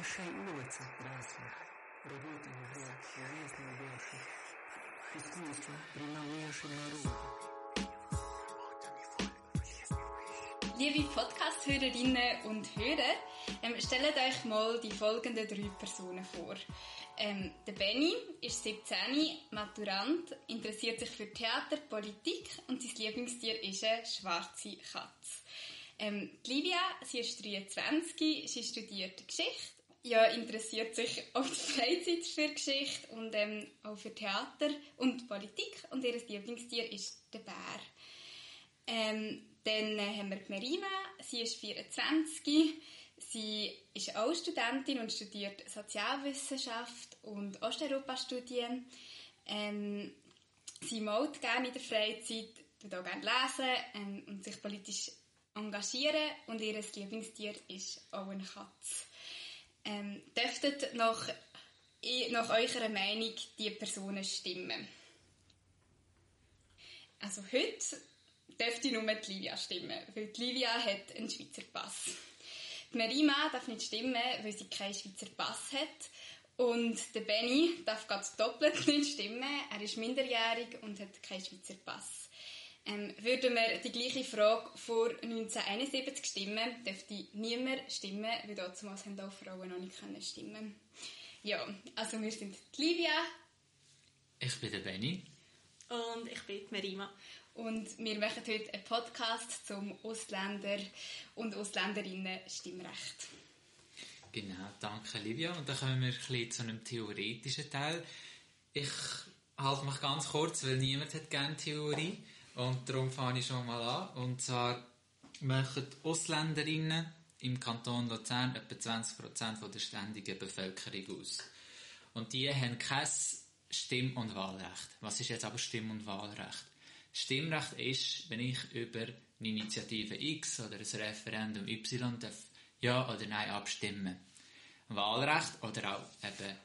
нашей улице красных работали уже известные больше. Искусство принадлежит народу. Liebe Podcast-Hörerinnen und Hörer, ähm, stellt euch mal die folgenden drei Personen vor. Ähm, der Benny ist 17, Maturant, interessiert sich für Theater, Politik und sein Lieblingstier ist eine schwarze Katze. Ähm, Livia, sie ist 23, sie studiert Geschichte, ja, interessiert sich auf die Freizeit für Geschichte und ähm, auch für Theater und Politik und ihr Lieblingstier ist der Bär. Ähm, dann äh, haben wir die Merima, sie ist 24, sie ist auch Studentin und studiert Sozialwissenschaft und Osteuropa-Studien. Ähm, sie malt gerne in der Freizeit, tut auch gerne lesen ähm, und sich politisch engagieren und ihr Lieblingstier ist auch eine Katze. Ähm, dürften nach, nach eurer Meinung die Personen stimmen? Also heute dürfte nur die Livia stimmen, weil die Livia hat einen Schweizer Pass. Die Merima darf nicht stimmen, weil sie keinen Schweizer Pass hat. Und der Benny darf ganz doppelt nicht stimmen. Er ist minderjährig und hat keinen Schweizer Pass. Ähm, würden wir die gleiche Frage vor 1971 stimmen, dürfte niemand stimmen, weil damals haben auch Frauen noch nicht können stimmen Ja, also wir sind die Livia. Ich bin der Benny. Und ich bin die Merima. Und wir machen heute einen Podcast zum Ausländer- und Ausländerinnen Stimmrecht. Genau, danke Livia. Und dann kommen wir ein bisschen zu einem theoretischen Teil. Ich halte mich ganz kurz, weil niemand hat gerne Theorie. Und darum fange ich schon mal an. Und zwar machen Ausländerinnen im Kanton Luzern etwa 20% der ständigen Bevölkerung aus. Und die haben kein Stimm- und Wahlrecht. Was ist jetzt aber Stimm- und Wahlrecht? Stimmrecht ist, wenn ich über eine Initiative X oder ein Referendum Y darf Ja oder Nein abstimmen. Wahlrecht oder auch eben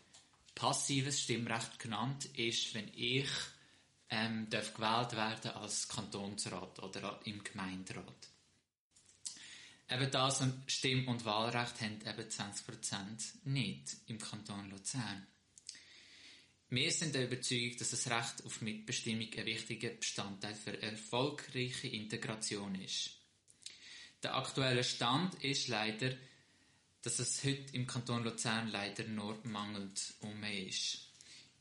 passives Stimmrecht genannt ist, wenn ich ähm, darf gewählt werden als Kantonsrat oder im Gemeinderat. Eben das Stimm- und Wahlrecht haben eben 20% nicht im Kanton Luzern. Wir sind der Überzeugung, dass das Recht auf Mitbestimmung ein wichtiger Bestandteil für erfolgreiche Integration ist. Der aktuelle Stand ist leider, dass es heute im Kanton Luzern leider nur mangelnd um ist.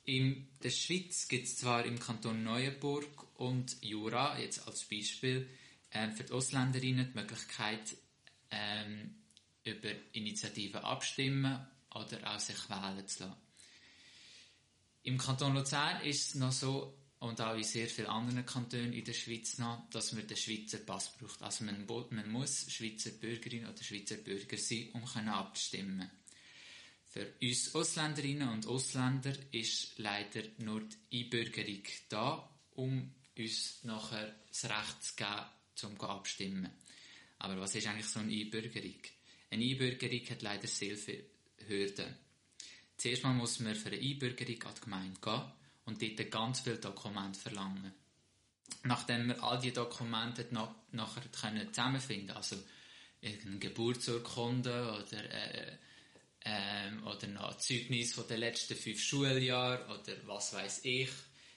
In der Schweiz gibt es zwar im Kanton Neuenburg und Jura, jetzt als Beispiel, äh, für die Ausländerinnen die Möglichkeit, ähm, über Initiativen abstimmen oder auch sich wählen zu lassen. Im Kanton Luzern ist es noch so, und auch in sehr vielen anderen Kantonen in der Schweiz noch, dass man den Schweizer Pass braucht. Also man, man muss Schweizer Bürgerin oder Schweizer Bürger sein, um abstimmen Für uns Ausländerinnen und Ausländer ist leider nur die Einbürgerung da, um uns nachher das Recht zu geben, zum abstimmen. Aber was ist eigentlich so eine Einbürgerung? Eine Einbürgerung hat leider sehr viele Hürden. Zuerst mal muss man für eine Einbürgerung an die Gemeinde gehen und dort ganz viele Dokumente verlangen. Nachdem wir all diese Dokumente nach, nachher können zusammenfinden also irgendeine Geburtsurkunde oder, äh, äh, oder noch Zeugnis von den letzten fünf Schuljahren oder was weiß ich.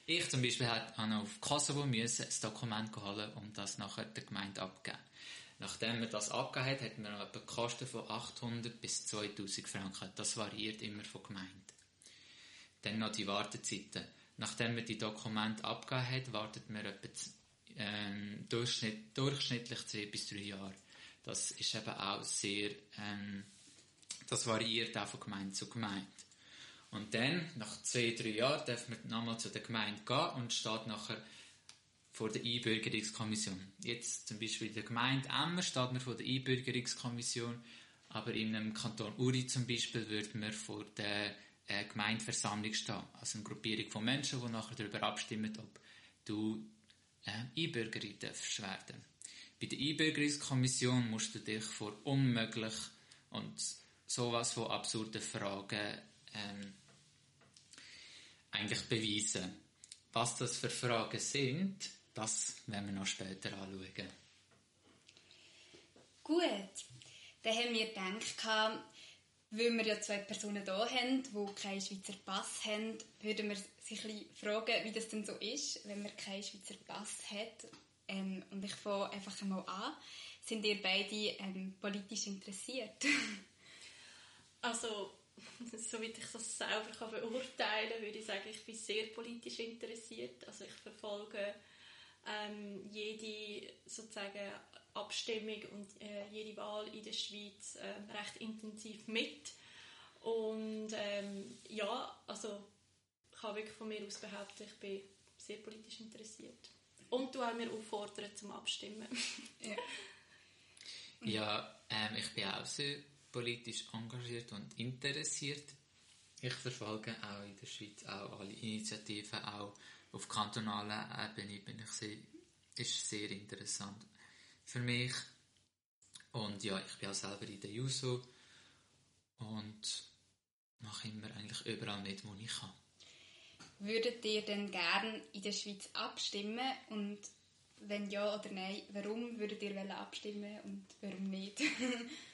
Ich zum Beispiel habe auf Kosovo müssen ein Dokument holen und das nachher der Gemeinde abgeben. Nachdem man das abgegeben hat, hat man etwa Kosten von 800 bis 2000 Franken. Das variiert immer von Gemeinde. Dann noch die Wartezeiten. Nachdem man die Dokumente abgegeben hat, wartet man etwa ähm, durchschnitt, durchschnittlich zwei bis drei Jahre. Das ist eben auch sehr, ähm, das variiert auch von Gemeinde zu Gemeinde. Und dann, nach zwei, drei Jahren, darf man nochmal zu der Gemeinde gehen und steht nachher vor der Einbürgerungskommission. Jetzt zum Beispiel in der Gemeinde Emmer steht man vor der Einbürgerungskommission, aber in einem Kanton Uri zum Beispiel würde man vor der äh, Gemeindeversammlung stehen. Also eine Gruppierung von Menschen, die nachher darüber abstimmen, ob du äh, Einbürgerin darfst werden. Bei der Einbürgerungskommission musst du dich vor unmöglich und sowas von absurden Fragen ähm, eigentlich beweisen. Was das für Fragen sind, das werden wir noch später anschauen. Gut, dann haben wir gedacht, weil wir ja zwei Personen hier haben, die keinen Schweizer Pass haben, würden wir sich ein fragen, wie das denn so ist, wenn man keinen Schweizer Pass hat. Ähm, und ich fange einfach einmal an. Sind ihr beide ähm, politisch interessiert? also, soweit ich das selber kann beurteilen kann, würde ich sagen, ich bin sehr politisch interessiert. Also ich verfolge ähm, jede sozusagen Abstimmung und äh, jede Wahl in der Schweiz äh, recht intensiv mit. Und ähm, ja, also ich kann wirklich von mir aus behaupten, ich bin sehr politisch interessiert. Und du hast mir auffordert zum Abstimmen. ja, ja ähm, ich bin auch sehr politisch engagiert und interessiert. Ich verfolge auch in der Schweiz auch alle Initiativen, auch auf kantonaler Ebene bin ich sehr, ist sehr interessant für mich. Und ja, ich bin auch selber in der JUSO und mache immer eigentlich überall mit, wo ich kann. Würdet ihr denn gerne in der Schweiz abstimmen und wenn ja oder nein, warum würdet ihr abstimmen und warum nicht?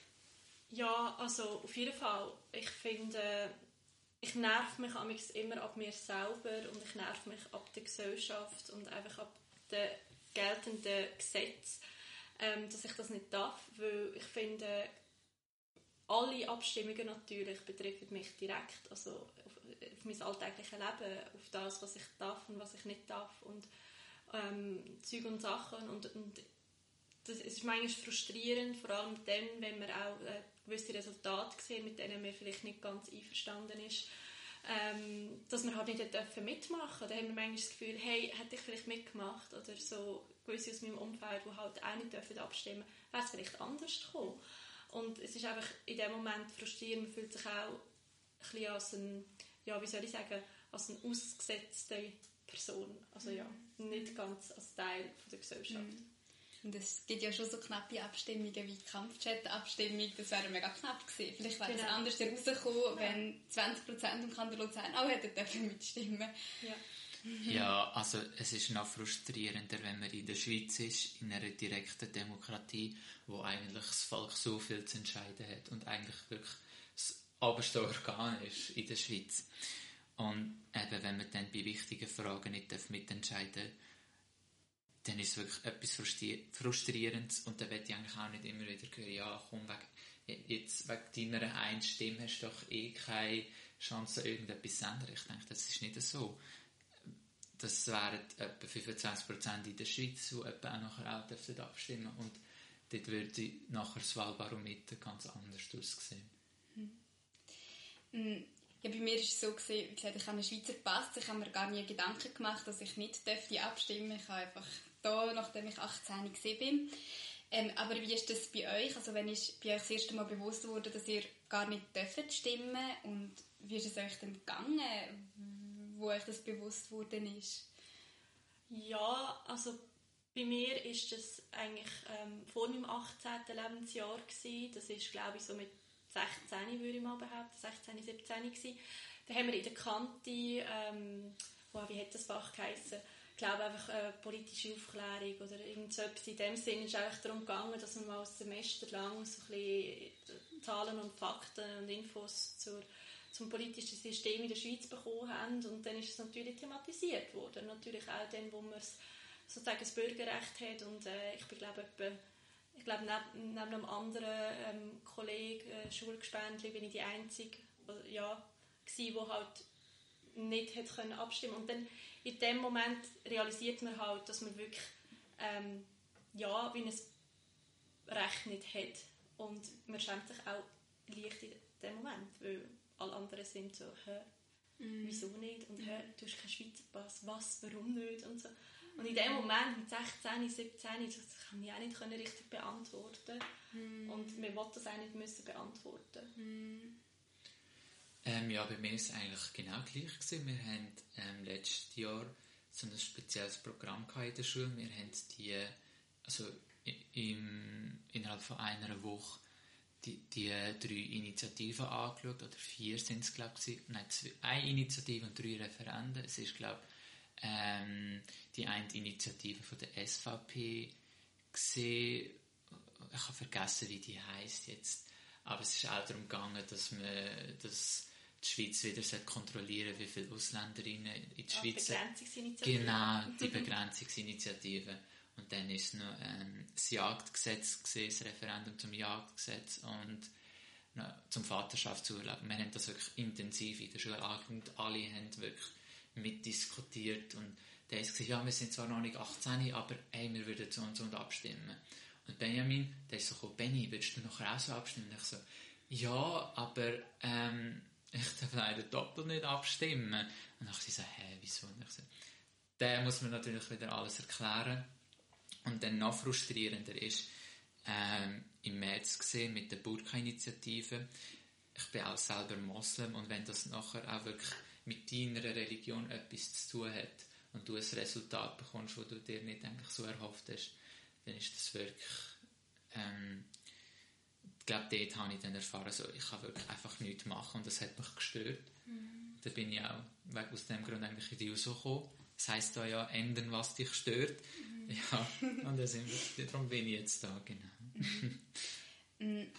ja, also auf jeden Fall. Ich finde, ich nerv mich immer ab mir selber und ich nerv mich ab der Gesellschaft und einfach ab den geltenden Gesetzen, ähm, dass ich das nicht darf, weil ich finde, alle Abstimmungen natürlich betreffen mich direkt, also auf, auf mein alltägliches Leben, auf das, was ich darf und was ich nicht darf und ähm, Zeug und Sachen und, und das ist manchmal frustrierend, vor allem dann, wenn man auch äh, gewisse Resultate sehen, mit denen man vielleicht nicht ganz einverstanden ist, ähm, dass man halt nicht dürfen mitmachen Da haben wir manchmal das Gefühl, hey, hätte ich vielleicht mitgemacht oder so gewisse aus meinem Umfeld, die halt auch nicht dürfen abstimmen, wäre es vielleicht anders gekommen. Und es ist einfach in dem Moment frustrierend, man fühlt sich auch ein bisschen als ein, ja, wie soll ich sagen, als eine ausgesetzte Person. Also ja, mhm. nicht ganz als Teil von der Gesellschaft. Mhm. Und es gibt ja schon so knappe Abstimmungen wie die Kampfchat-Abstimmung. Das wäre mega knapp gewesen. Vielleicht wäre genau. es anders herausgekommen, ja. wenn 20% im Kanton Luzern auch hätten dürfen mitstimmen. Ja. Ja, also es ist noch frustrierender, wenn man in der Schweiz ist, in einer direkten Demokratie, wo eigentlich das Volk so viel zu entscheiden hat und eigentlich wirklich das oberste Organ ist in der Schweiz. Und eben, wenn man dann bei wichtigen Fragen nicht mitentscheiden darf, dann ist es wirklich etwas Frustrierendes und dann wird ich eigentlich auch nicht immer wieder hören, ja komm, wegen, jetzt wegen deiner einen Stimme hast du doch eh keine Chance, irgendetwas zu ändern. Ich denke, das ist nicht so. Das wären etwa 25% in der Schweiz, die etwa auch nachher auch dürfen abstimmen und dort würde nachher das Wahlbarometer ganz anders aussehen. Hm. Ja, bei mir war es so, gewesen, wie gesagt, ich habe einen Schweizer Pass, ich habe mir gar nie Gedanken gemacht, dass ich nicht abstimmen dürfte. Ich habe einfach da, nachdem ich 18 war. Ähm, aber wie ist das bei euch? Also wenn ist bei euch das erste Mal bewusst wurde, dass ihr gar nicht dürft stimmen und wie ist es euch denn gegangen, wo euch das bewusst worden ist? Ja, also bei mir ist das eigentlich ähm, vor meinem 18. Lebensjahr gewesen. Das ist glaube ich so mit 16 würde ich mal behaupten, 16, 17 gewesen. Da haben wir in der Kante, ähm, wow, wie hat das Fach geheißen? Ich glaube einfach äh, politische Aufklärung oder irgendetwas in dem Sinne ist einfach darum gegangen, dass wir mal ein Semester lang so ein Zahlen und Fakten und Infos zur, zum politischen System in der Schweiz bekommen haben. Und dann ist es natürlich thematisiert worden. Natürlich auch dann, wo man sozusagen das Bürgerrecht hat. Und äh, ich glaube etwa ich glaube, neben, neben einem anderen ähm, Kollegen, äh, Schulgespendli, bin ich die Einzige, ja, die halt nicht hat können abstimmen. Und dann in dem Moment realisiert man halt, dass man wirklich ähm, ja, wie ein Recht nicht hat. Und man schämt sich auch leicht in dem Moment, weil alle anderen sind so, hä, mm. wieso nicht? Und hä, du hast keinen Schweizer Pass, was, warum nicht? Und, so. und in dem Moment, mit 16, 17, das kann ich auch nicht richtig beantworten. Mm. Und man wollte das auch nicht müssen beantworten. Mm. Ähm, ja, bei mir war es eigentlich genau gleich. Gewesen. Wir haben ähm, letztes Jahr so ein spezielles Programm in der Schule. Wir haben die, also im, innerhalb von einer Woche die, die drei Initiativen angeschaut, oder vier sind es, glaube ich. Nein, eine Initiative und drei Referenden. Es ist, glaube ähm, die eine Initiative von der SVP gesehen. Ich habe vergessen, wie die heißt jetzt. Aber es ist auch darum gegangen, dass man dass die Schweiz wieder kontrollieren wie viele Ausländerinnen in die Schweiz... Die Begrenzungsinitiative. Genau, die Begrenzungsinitiative. Und dann war es noch ähm, das Jagdgesetz, gewesen, das Referendum zum Jagdgesetz und noch zum Vaterschaftsurlaub. Wir haben das wirklich intensiv in der Schule angeguckt und alle haben wirklich mitdiskutiert und der ist gesagt, ja, wir sind zwar noch nicht 18, aber hey, wir würden so und so und abstimmen. Und Benjamin, der ist so gekommen, Benny, würdest du nachher auch so abstimmen? Und ich so, ja, aber ähm, ich darf leider doppelt nicht abstimmen. Und dann ich so, hä, wieso? Und ich so, der muss man natürlich wieder alles erklären. Und dann noch frustrierender ist, ähm, im März gesehen mit der Burka-Initiative. Ich bin auch selber Moslem und wenn das nachher auch wirklich mit deiner Religion etwas zu tun hat und du ein Resultat bekommst, das du dir nicht eigentlich so erhofft hast, dann ist das wirklich, ähm, ich glaube, dort habe ich dann erfahren, so, ich kann wirklich einfach nichts machen und das hat mich gestört. Mhm. Da bin ich auch aus dem Grund eigentlich in die rausgekommen. Das heisst da ja, ändern, was dich stört. Mhm. Ja, und das wir, darum bin ich jetzt da, genau. Mhm.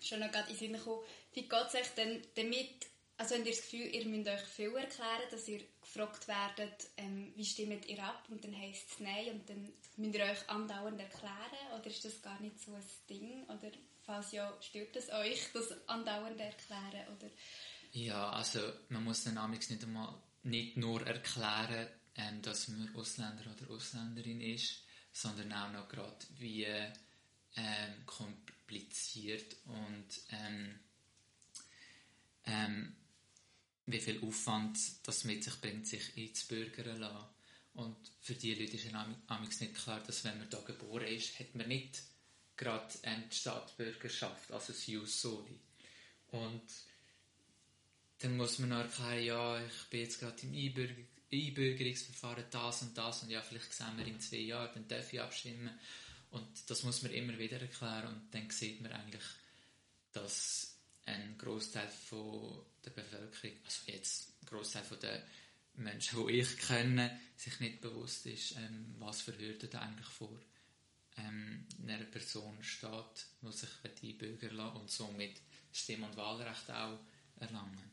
Schon noch gerade in den Sinn gekommen, wie geht es euch denn damit, also habt ihr das Gefühl, ihr müsst euch viel erklären, dass ihr gefragt werdet, ähm, wie stimmt ihr ab und dann heisst es Nein und dann müsst ihr euch andauernd erklären oder ist das gar nicht so ein Ding oder falls ja, stört es euch, das andauernd erklären oder? Ja, also man muss dann nicht einmal nicht nur erklären, ähm, dass man Ausländer oder Ausländerin ist, sondern auch noch gerade wie ähm, kompliziert und ähm, ähm, wie viel Aufwand das mit sich bringt, sich einzubürgern lassen. Und für die Leute ist es nicht klar, dass wenn man da geboren ist, hat man nicht gerade eine Staatsbürgerschaft, also das Jus Soli. Und dann muss man erklären, ja, ich bin jetzt gerade im Einbürger Einbürgerungsverfahren das und das und ja, vielleicht sehen wir in zwei Jahren, dann darf ich abstimmen. Und das muss man immer wieder erklären und dann sieht man eigentlich, dass ein Großteil der Bevölkerung, also jetzt ein Großteil der Menschen, die ich kenne, sich nicht bewusst ist, ähm, was für Hürden da eigentlich vor ähm, einer Person steht, die sich einbürgern lässt und somit Stimm- und Wahlrecht auch erlangen.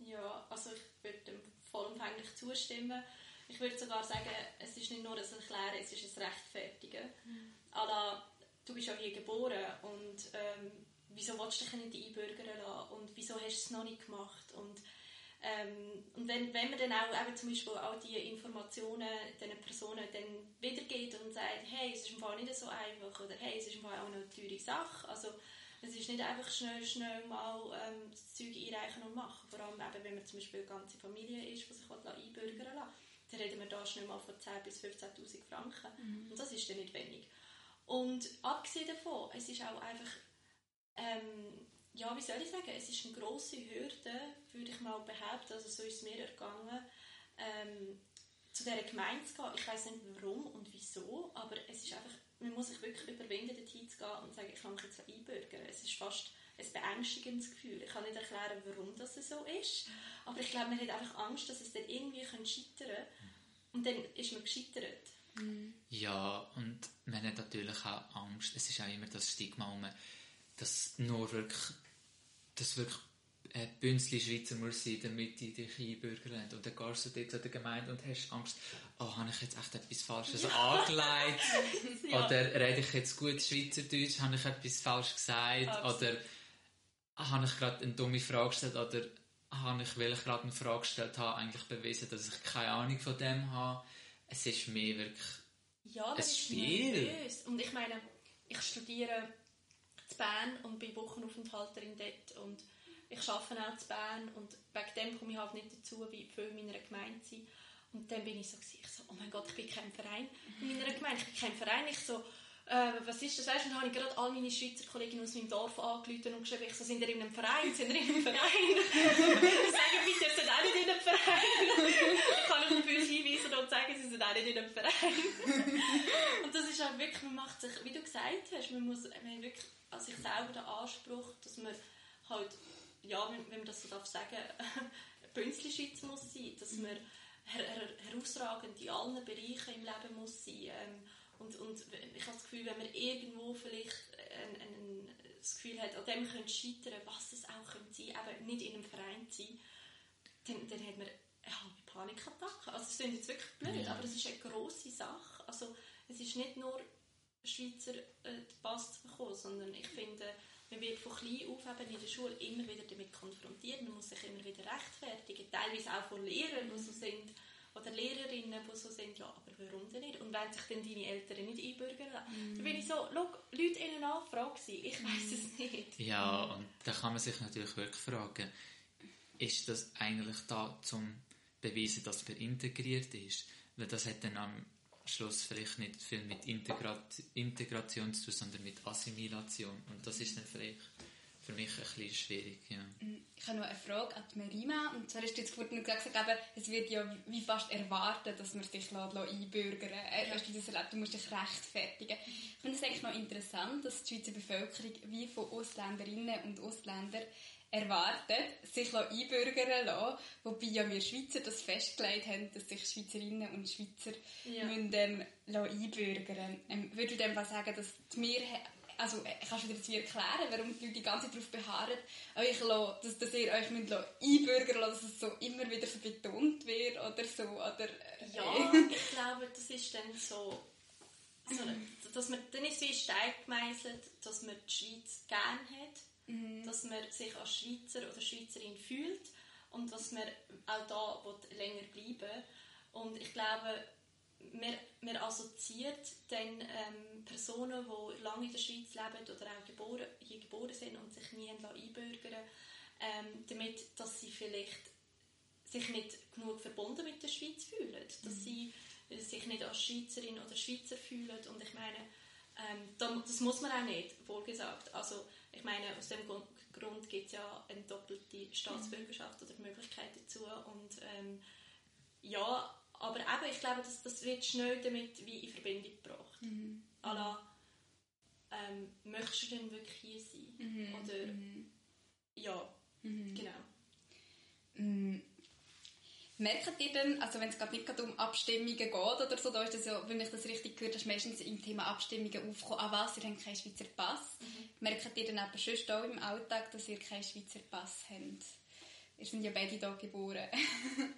Ja, also ich würde vollumfänglich zustimmen. Ich würde sogar sagen, es ist nicht nur ein Erklären, es ist ein Rechtfertigen. Mhm. Alla, du bist ja hier geboren und ähm, wieso willst du dich nicht einbürgern lassen und wieso hast du es noch nicht gemacht und ähm, und wenn, wenn man dann auch eben zum Beispiel auch die Informationen diesen Personen dann wiedergeht und sagt, hey, es ist im Fall nicht so einfach oder hey, es ist im Fall auch eine teure Sache, also es ist nicht einfach schnell, schnell mal ähm, das Zeug einreichen und machen. Vor allem eben, wenn man zum Beispiel eine ganze Familie ist, die sich einbürgern lässt, dann reden wir da schnell mal von 10.000 bis 15'000 Franken. Mhm. Und das ist dann nicht wenig. Und abgesehen davon, es ist auch einfach, ähm, ja, wie soll ich sagen, es ist eine grosse Hürde, würde ich mal behaupten, also so ist es mir ergangen, ähm, zu dieser Gemeinde zu gehen. Ich weiß nicht warum und wieso, aber es ist einfach man muss sich wirklich überwinden, dorthin zu gehen und sagen, ich kann mich jetzt einbürgern. Es ist fast ein beängstigendes Gefühl. Ich kann nicht erklären, warum das so ist, aber ich glaube, man hat einfach Angst, dass es dann irgendwie scheitern könnte. Und dann ist man gescheitert. Ja, und man hat natürlich auch Angst. Es ist auch immer das Stigma, dass nur wirklich, dass wirklich ein Bünzli Schweizer muss sein, damit die dich einbürgern. Und dann gehst du dort zu der Gemeinde und hast Angst, oh, habe ich jetzt echt etwas Falsches ja. angelegt? ja. Oder rede ich jetzt gut Schweizerdeutsch? Habe ich etwas falsch gesagt? Absolut. Oder habe ich gerade eine dumme Frage gestellt? Oder habe ich, weil ich gerade eine Frage gestellt habe, eigentlich bewiesen, dass ich keine Ahnung von dem habe? Es ist mir wirklich ja, ein Spiel. Nervös. Und ich meine, ich studiere in Bern und bin Wochenaufenthalterin dort und ich arbeite auch in Bern und wegen dem komme ich halt nicht dazu, wie viele in meiner Gemeinde sind. Und dann bin ich so, ich so, oh mein Gott, ich bin kein Verein in meiner Gemeinde, ich bin kein Verein. Ich so, äh, was ist das? Weißt, und dann habe ich gerade all meine Schweizer Kolleginnen aus meinem Dorf angerufen und geschrieben, ich so, sind ihr in einem Verein? Sind ihr in einem Verein? sagen bitte, ihr seid auch nicht in einem Verein. ich kann euch dafür hinweisen und sagen, sie sind auch nicht in einem Verein. und das ist auch wirklich, man macht sich, wie du gesagt hast, man muss man wirklich an sich selber den Anspruch, dass man halt ja, wenn, wenn man das so darf sagen, Bünzli-Schweiz muss sein, dass man her her herausragend in allen Bereichen im Leben muss sein ähm, Und, und ich habe das Gefühl, wenn man irgendwo vielleicht ein, ein, das Gefühl hat, an dem könnte scheitern, was es auch könnte sein, eben nicht in einem Verein sein, dann, dann hat man eine halbe Panikattacke. Also es klingt jetzt wirklich blöd, ja. aber es ist eine grosse Sache. Also es ist nicht nur Schweizer äh, Pass zu bekommen, sondern ich finde, man wird von klein auf eben in der Schule immer wieder damit konfrontiert, man muss sich immer wieder rechtfertigen, teilweise auch von Lehrern, die so sind, oder Lehrerinnen, die so sind, ja, aber warum denn nicht? Und wenn sich dann deine Eltern nicht einbürgern lassen, mm. dann bin ich so, schau, Leute in einer Anfrage sein, ich weiß es nicht. Ja, und da kann man sich natürlich wirklich fragen, ist das eigentlich da zum beweisen, dass man integriert ist? Weil das hat dann am Schluss vielleicht nicht viel mit Integrat Integration zu tun, sondern mit Assimilation. Und das ist dann vielleicht für mich ein bisschen schwierig. Ja. Mm, ich habe noch eine Frage an die Merima. Und zwar hast du jetzt vorhin gesagt, eben, es wird ja wie fast erwartet, dass man sich einbürgern lässt. Hast du das erlebt? Du musst dich rechtfertigen. Ich finde es eigentlich noch interessant, dass die Schweizer Bevölkerung wie von Ausländerinnen und Ausländern erwartet, sich einbürgern lassen, wobei ja wir Schweizer das festgelegt haben, dass sich Schweizerinnen und Schweizer ja. müssen, ähm, einbürgern. Ähm, Würde dem sagen, dass wir also äh, kannst du dir das erklären, warum die Leute die ganze Zeit darauf beharren, euch lassen, dass, dass ihr euch müsst einbürgern lasst, dass es so immer wieder so betont wird oder so, oder... Äh, ja, ich glaube, das ist dann so... Also, dass man, dann ist es wie Stein gemeißelt, dass man die Schweiz gerne hat mhm. dass man sich als Schweizer oder Schweizerin fühlt und dass man auch da länger bleiben will. Und ich glaube, man, man assoziiert dann ähm, Personen, die lange in der Schweiz leben oder auch geboren, hier geboren sind und sich nie einbürgern ähm, damit, dass sie vielleicht sich nicht genug verbunden mit der Schweiz fühlen, dass mhm. sie sich nicht als Schweizerin oder Schweizer fühlen und ich meine, ähm, das muss man auch nicht, wohlgesagt. Also ich meine, aus dem Grund gibt es ja eine doppelte Staatsbürgerschaft oder Möglichkeit dazu. Und ähm, ja, aber eben, ich glaube, das, das wird schnell damit wie in Verbindung gebracht. Mhm. la, ähm, möchtest du denn wirklich hier sein? Mhm. Oder mhm. ja, mhm. genau. Merkt ihr denn, also wenn es gerade nicht um Abstimmungen geht oder so, da ist das ja, wenn ich das richtig gehört habe, meistens im Thema Abstimmungen aufkommen, an was, ihr habt keinen Schweizer Pass. Mhm. Merkt ihr denn aber sonst auch im Alltag, dass ihr keinen Schweizer Pass habt? Ihr seid ja beide hier geboren.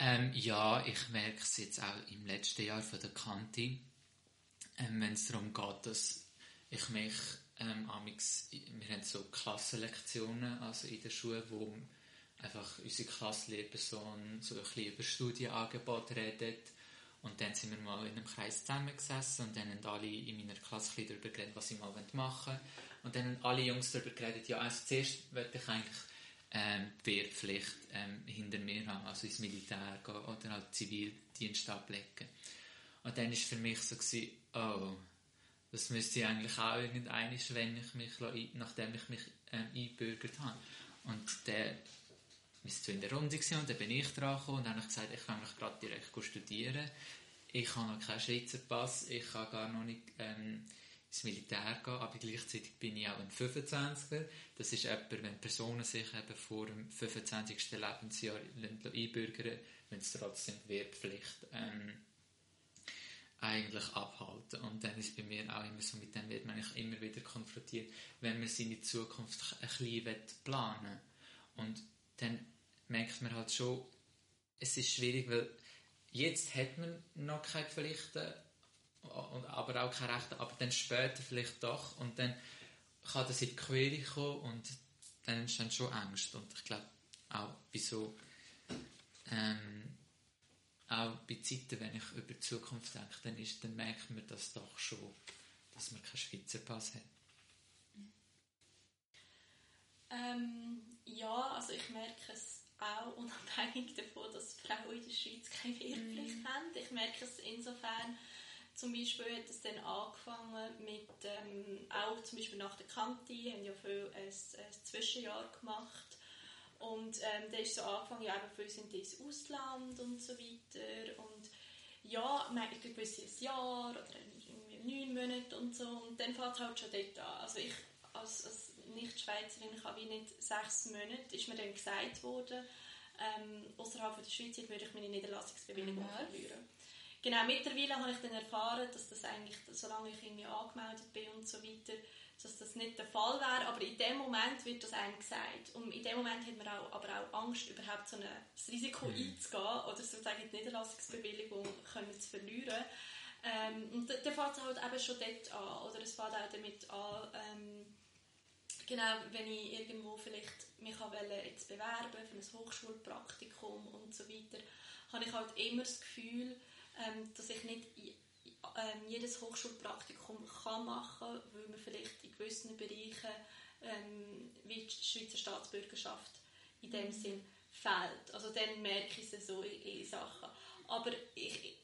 ähm, ja, ich merke es jetzt auch im letzten Jahr von der Kante, ähm, wenn es darum geht, dass ich mich ähm, amix, wir haben so Klassenlektionen also in der Schule, wo einfach unsere Klassenlehrperson so ein bisschen über Studienangebote redet. Und dann sind wir mal in einem Kreis zusammengesessen und dann haben alle in meiner Klasse darüber geredet, was sie mal machen wollen. Und dann haben alle Jungs darüber geredet, ja, also zuerst wollte ich eigentlich ähm, die Wehrpflicht ähm, hinter mir haben, also ins Militär gehen oder halt Zivildienst ablegen. Und dann war für mich so, gewesen, oh, das müsste ich eigentlich auch irgendeines, wenn ich mich, nachdem ich mich ähm, eingebürgert habe. Und der wir waren in der Runde und dann bin ich dran gekommen und dann habe ich gesagt, ich kann gerade direkt studieren. Ich habe noch keinen Schweizer Pass, ich kann gar noch nicht ähm, ins Militär gehen, aber gleichzeitig bin ich auch ein 25er. Das ist etwa, wenn Personen sich eben vor dem 25. Lebensjahr einbürgern, wenn sie trotzdem Wehrpflicht ähm, eigentlich abhalten. Und dann ist bei mir auch immer so, mit dem wird man immer wieder konfrontiert, wenn man seine Zukunft ein bisschen planen will. Und dann merkt man halt schon, es ist schwierig, weil jetzt hat man noch keine Pflichten, aber auch keine Rechte, aber dann später vielleicht doch und dann kann das in die Quere kommen und dann entstehen schon Angst und ich glaube auch bei so ähm, auch bei Zeiten, wenn ich über die Zukunft denke, dann, ist, dann merkt man das doch schon, dass man keinen Schweizer Pass hat. Ähm, ja, also ich merke es auch unabhängig davon, dass Frauen in der Schweiz keine Wehrpflicht mm. haben. Ich merke es insofern, zum Beispiel hat es dann angefangen mit, ähm, auch zum Beispiel nach der Kante, haben ja viel ein, ein Zwischenjahr gemacht. Und ähm, da ist so angefangen, ja, eben viele sind ins Ausland und so weiter. Und ja, man hat ein gewisses Jahr oder neun Monate und so. Und dann fängt es halt schon dort an. Also ich als, als Nicht-Schweizerin, ich habe wie nicht sechs Monate, ist mir dann gesagt worden, ähm, außerhalb der Schweiz würde ich meine Niederlassungsbewilligung mhm. verlieren. genau, mittlerweile habe ich dann erfahren, dass das eigentlich, solange ich irgendwie angemeldet bin und so weiter, dass das nicht der Fall wäre, aber in dem Moment wird das einem gesagt. Und in dem Moment hat man auch, aber auch Angst, überhaupt so ein Risiko mhm. einzugehen oder sozusagen die Niederlassungsbewilligung können zu verlieren. Ähm, und dann fängt es halt eben schon dort an, oder es fängt auch damit an, ähm, genau, wenn ich irgendwo vielleicht mich jetzt bewerben für ein Hochschulpraktikum und so weiter, habe ich halt immer das Gefühl, ähm, dass ich nicht ähm, jedes Hochschulpraktikum kann machen weil man vielleicht in gewissen Bereichen ähm, wie die Schweizer Staatsbürgerschaft in dem mhm. Sinn fehlt. Also dann merke ich es so in, in Sachen. Aber ich,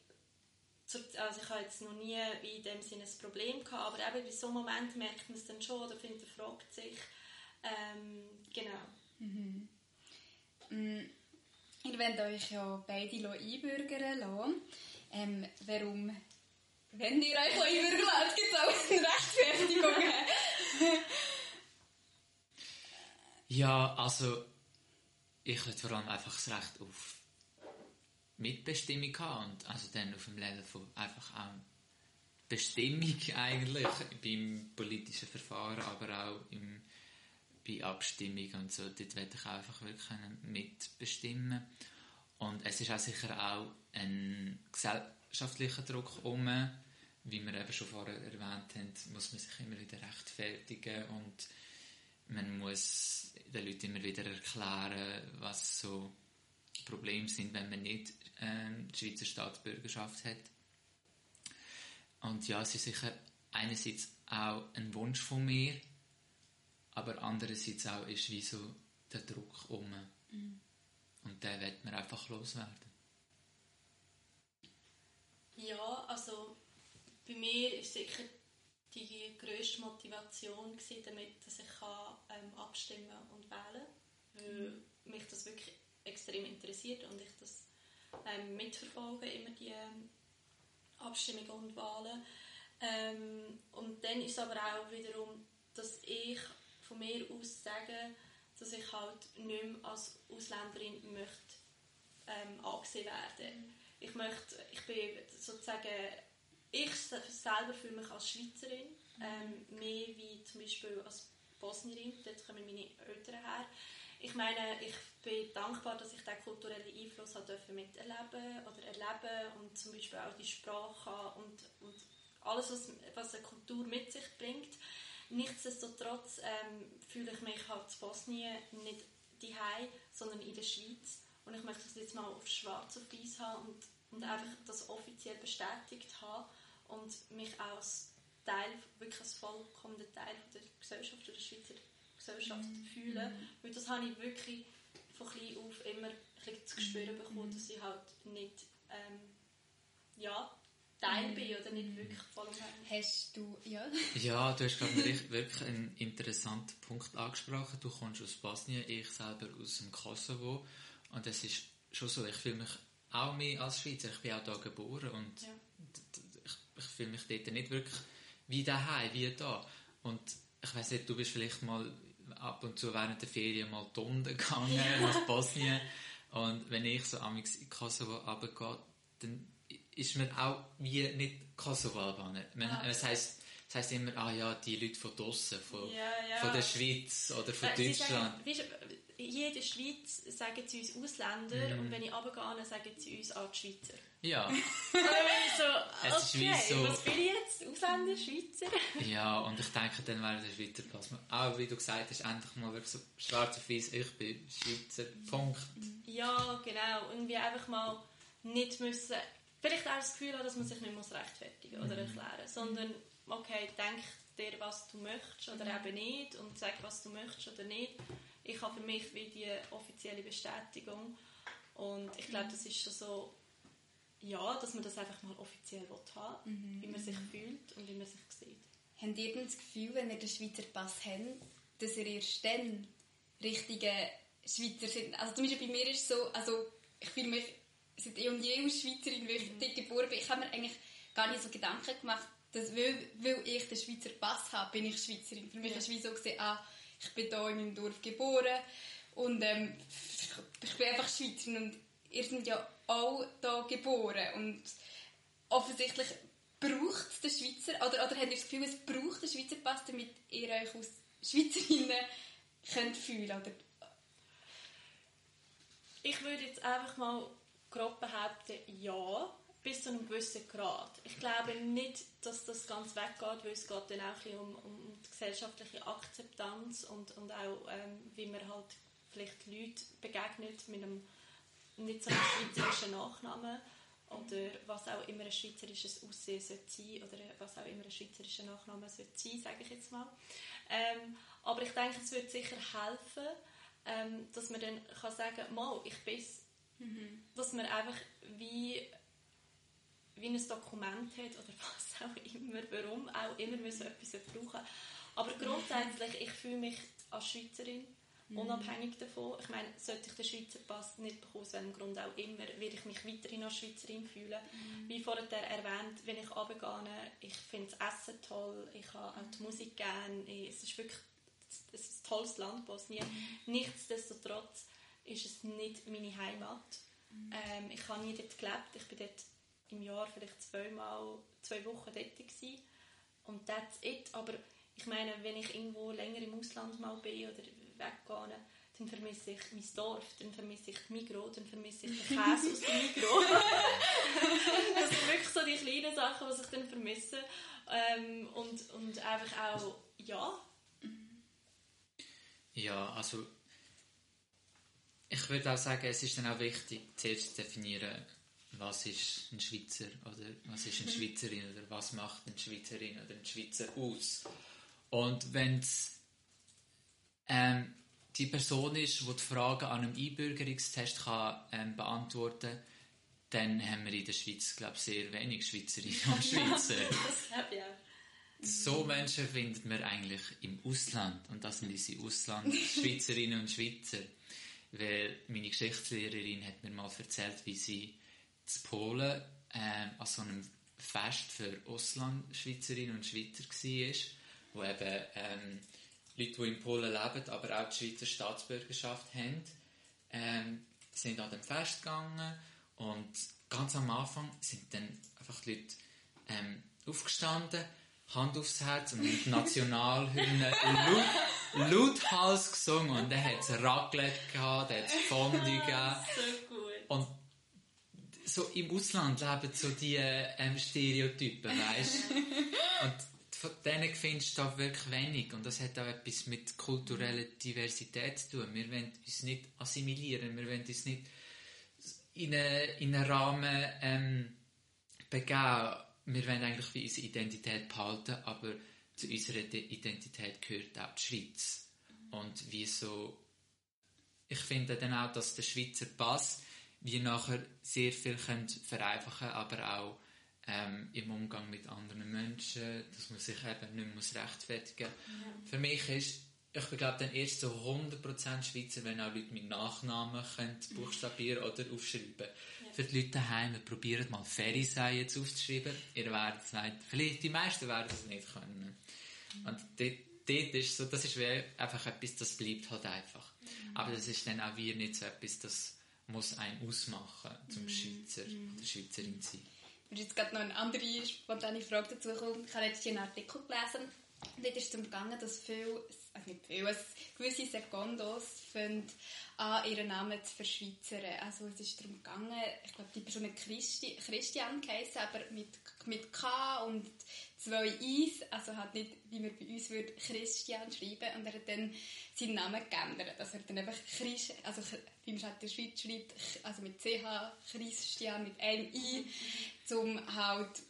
also ich habe jetzt noch nie in dem Sinne ein Problem gehabt, aber eben bei so einem Moment merkt man es dann schon oder findet, fragt sich. Ähm, genau. Mhm. Mm, ihr wollt euch ja beide einbürgern lassen. Ähm, warum wenn ihr euch einbürgern lasst, gibt es auch eine Rechtfertigung. ja, also ich würde vor allem einfach das Recht auf Mitbestimmung haben und also dann auf dem Level von einfach auch Bestimmung eigentlich beim politischen Verfahren, aber auch im, bei Abstimmung und so. Dort werde ich einfach wirklich mitbestimmen. Und es ist auch sicher auch ein gesellschaftlicher Druck um, wie wir eben schon vorher erwähnt haben, muss man sich immer wieder rechtfertigen und man muss den Leuten immer wieder erklären, was so Probleme sind, wenn man nicht ähm, die Schweizer Staatsbürgerschaft hat. Und ja, es ist sicher einerseits auch ein Wunsch von mir, aber andererseits auch ist wie so der Druck um. Mhm. Und den wird man einfach loswerden. Ja, also bei mir ist sicher die grösste Motivation gewesen, damit dass ich kann, ähm, abstimmen und wählen kann, weil mhm. mich das wirklich extrem interessiert und ich das ähm, mitverfolge, immer die ähm, Abstimmungen und Wahlen. Ähm, und dann ist es aber auch wiederum, dass ich von mir aus sage, dass ich halt nicht mehr als Ausländerin möchte ähm, angesehen werden. Mhm. Ich möchte, ich bin sozusagen ich selber fühle mich als Schweizerin, ähm, mehr wie zum Beispiel als Bosnierin, dort kommen meine Eltern her. Ich meine, ich bin dankbar, dass ich diesen kulturellen Einfluss durfte miterleben oder erleben und zum Beispiel auch die Sprache und, und alles, was, was eine Kultur mit sich bringt. Nichtsdestotrotz ähm, fühle ich mich halt in Bosnien nicht daheim, sondern in der Schweiz. Und ich möchte das jetzt mal auf schwarz auf weiß haben und, und einfach das offiziell bestätigt haben und mich als Teil, wirklich als vollkommener Teil der Gesellschaft, der Schweizer Gesellschaft mm. fühlen. Weil das habe ich wirklich von klein auf immer ein zu spüren mm. bekommen, dass ich halt nicht ähm, ja, Teil mm. bin oder nicht wirklich vollumfänglich. Hast du, ja? ja, du hast gerade wirklich einen interessanten Punkt angesprochen. Du kommst aus Bosnien, ich selber aus dem Kosovo und es ist schon so, ich fühle mich auch mehr als Schweizer. Ich bin auch hier geboren und ja ich fühle mich dort nicht wirklich wie daheim, wie da. Und ich weiß nicht, du bist vielleicht mal ab und zu während der Ferien mal Tunden gegangen nach Bosnien. Und wenn ich so am in Kosovo runtergehe, dann ist man auch wie nicht Kosovo-Albaner. Ah. Es heisst, das heisst immer, ah ja, die Leute von draussen, von, ja, ja. von der Schweiz oder von Deutschland. Sagen, weißt, hier in der Schweiz sagen sie uns Ausländer mm. und wenn ich runtergehe, sagen sie uns auch die Schweizer. Ja. so, es okay, ist wie so, was bin ich jetzt? Ausländer, Schweizer? ja, und ich denke, dann wäre der Schweizer Pass. Auch wie du gesagt hast, endlich mal wirklich so schwarz auf weiß, ich bin Schweizer, Punkt. Ja, genau. Irgendwie einfach mal nicht müssen, vielleicht auch das Gefühl haben, dass man sich nicht muss rechtfertigen oder mhm. erklären sondern, okay, denk dir, was du möchtest oder mhm. eben nicht und sag, was du möchtest oder nicht. Ich habe für mich wie die offizielle Bestätigung und ich glaube, das ist schon so ja, dass man das einfach mal offiziell haben mhm. wie man sich fühlt und wie man sich sieht. Habt ihr das Gefühl, wenn ihr den Schweizer Pass habt, dass ihr erst dann richtige Schweizer sind? Also zum Beispiel bei mir ist es so, also ich fühle mich seit eh und je als Schweizerin, weil ich mhm. dort geboren bin. Ich habe mir eigentlich gar nicht so Gedanken gemacht, dass weil, weil ich den Schweizer Pass habe, bin ich Schweizerin. Für mich ja. ist es wie so gesehen, ah, ich bin hier in meinem Dorf geboren und ähm, ich bin einfach Schweizerin und ihr seid ja auch hier geboren und offensichtlich braucht es den Schweizer, oder, oder habt ihr das Gefühl, es braucht den Schweizer Pass, damit ihr euch als Schweizerinnen könnt fühlen oder? Ich würde jetzt einfach mal grob behaupten, ja, bis zu einem gewissen Grad. Ich glaube nicht, dass das ganz weggeht, weil es geht dann auch ein bisschen um, um die gesellschaftliche Akzeptanz und, und auch, ähm, wie man halt vielleicht Leute begegnet mit einem nicht so einem schweizerischen Nachnamen oder was auch immer ein schweizerisches Aussehen sollte sein oder was auch immer ein schweizerischer Nachname sollte sein, sage ich jetzt mal. Ähm, aber ich denke, es wird sicher helfen, ähm, dass man dann kann sagen mal, ich bin mhm. Dass man einfach wie, wie ein Dokument hat oder was auch immer, warum auch immer wir so etwas brauchen. Aber grundsätzlich, ich fühle mich als Schweizerin Mhm. Unabhängig davon. Ich meine, sollte ich den Schweizer Pass nicht bekommen, aus welchem Grund auch immer, werde ich mich weiterhin als Schweizerin fühlen. Mhm. Wie vorher erwähnt, wenn ich runtergehe, ich finde das Essen toll, ich habe auch die Musik gerne. Es ist wirklich es ist ein tolles Land, Bosnien. Mhm. Nichtsdestotrotz ist es nicht meine Heimat. Mhm. Ähm, ich habe nie dort gelebt. Ich bin dort im Jahr vielleicht zweimal, zwei Wochen dort gewesen. Und that's it. Aber ich meine, wenn ich irgendwo länger im Ausland mal bin oder weggehen, dann vermisse ich mein Dorf, dann vermisse ich die Migros, dann vermisse ich den Käse aus dem Migros. das sind wirklich so die kleinen Sachen, die ich dann vermisse. Ähm, und, und einfach auch, ja. Ja, also ich würde auch sagen, es ist dann auch wichtig, zuerst zu definieren, was ist ein Schweizer oder was ist eine. Schweizerin oder was macht eine Schweizerin oder ein Schweizer aus. Und wenn es ähm, die Person ist, die die Fragen an einem Einbürgerungstest kann, ähm, beantworten kann, dann haben wir in der Schweiz, glaube ich, sehr wenig Schweizerinnen und Schweizer. ich auch. So Menschen findet man eigentlich im Ausland. Und das sind unsere Ausland-Schweizerinnen und Schweizer. Weil meine Geschichtslehrerin hat mir mal erzählt, wie sie zu Polen ähm, an so einem Fest für Ausland-Schweizerinnen und Schweizer war, wo eben ähm, Leute, die in Polen leben, aber auch die Schweizer Staatsbürgerschaft haben, ähm, sind an dem Fest gegangen und ganz am Anfang sind dann einfach die Leute ähm, aufgestanden, Hand aufs Herz und mit Nationalhymne laut, lauthals gesungen und dann hat es Raclette gehabt, dann hat es Fondue gegeben. So gut. Und so im Ausland leben so die ähm, Stereotypen, weißt Und von denen findest du da wirklich wenig. Und das hat auch etwas mit kultureller Diversität zu tun. Wir wollen uns nicht assimilieren, wir wollen uns nicht in einen, in einen Rahmen ähm, begeben. Wir wollen eigentlich wie unsere Identität behalten, aber zu unserer Identität gehört auch die Schweiz. Und wie so, ich finde dann auch, dass der Schweizer Pass wie nachher sehr viel vereinfachen aber auch ähm, im Umgang mit anderen Menschen, dass man sich eben nicht mehr rechtfertigen muss. Ja. Für mich ist, ich bin glaube dann erst so 100% Schweizer, wenn auch Leute mit Nachnamen können buchstabieren oder aufschreiben. Ja. Für die Leute daheim, probiert mal Ferrisei jetzt aufzuschreiben. Ihr werdet es nicht, vielleicht die meisten werden es nicht können. Mhm. Und dort, dort ist so, das ist einfach etwas, das bleibt halt einfach. Mhm. Aber das ist dann auch wie nicht so etwas, das muss einen ausmachen zum mhm. Schweizer oder Schweizerin sein. Mir ist jetzt gerade noch eine andere spontane Frage dazu gekommen. Ich habe jetzt einen Artikel gelesen. Und dort ist es darum gegangen, dass viele, also nicht viele, gewisse Sekundos finden, an ihren Namen zu verschweizern. Also es ist darum gegangen, ich glaube, die Person hat Christi, Christian geheißen, aber mit, mit K und zwei Is, also hat nicht, wie man bei uns würde, Christian schreiben und er hat dann seinen Namen geändert. Also er hat dann einfach Christ, also wie man es halt in der Schweiz schreibt, also mit CH, Christian mit einem I, um halt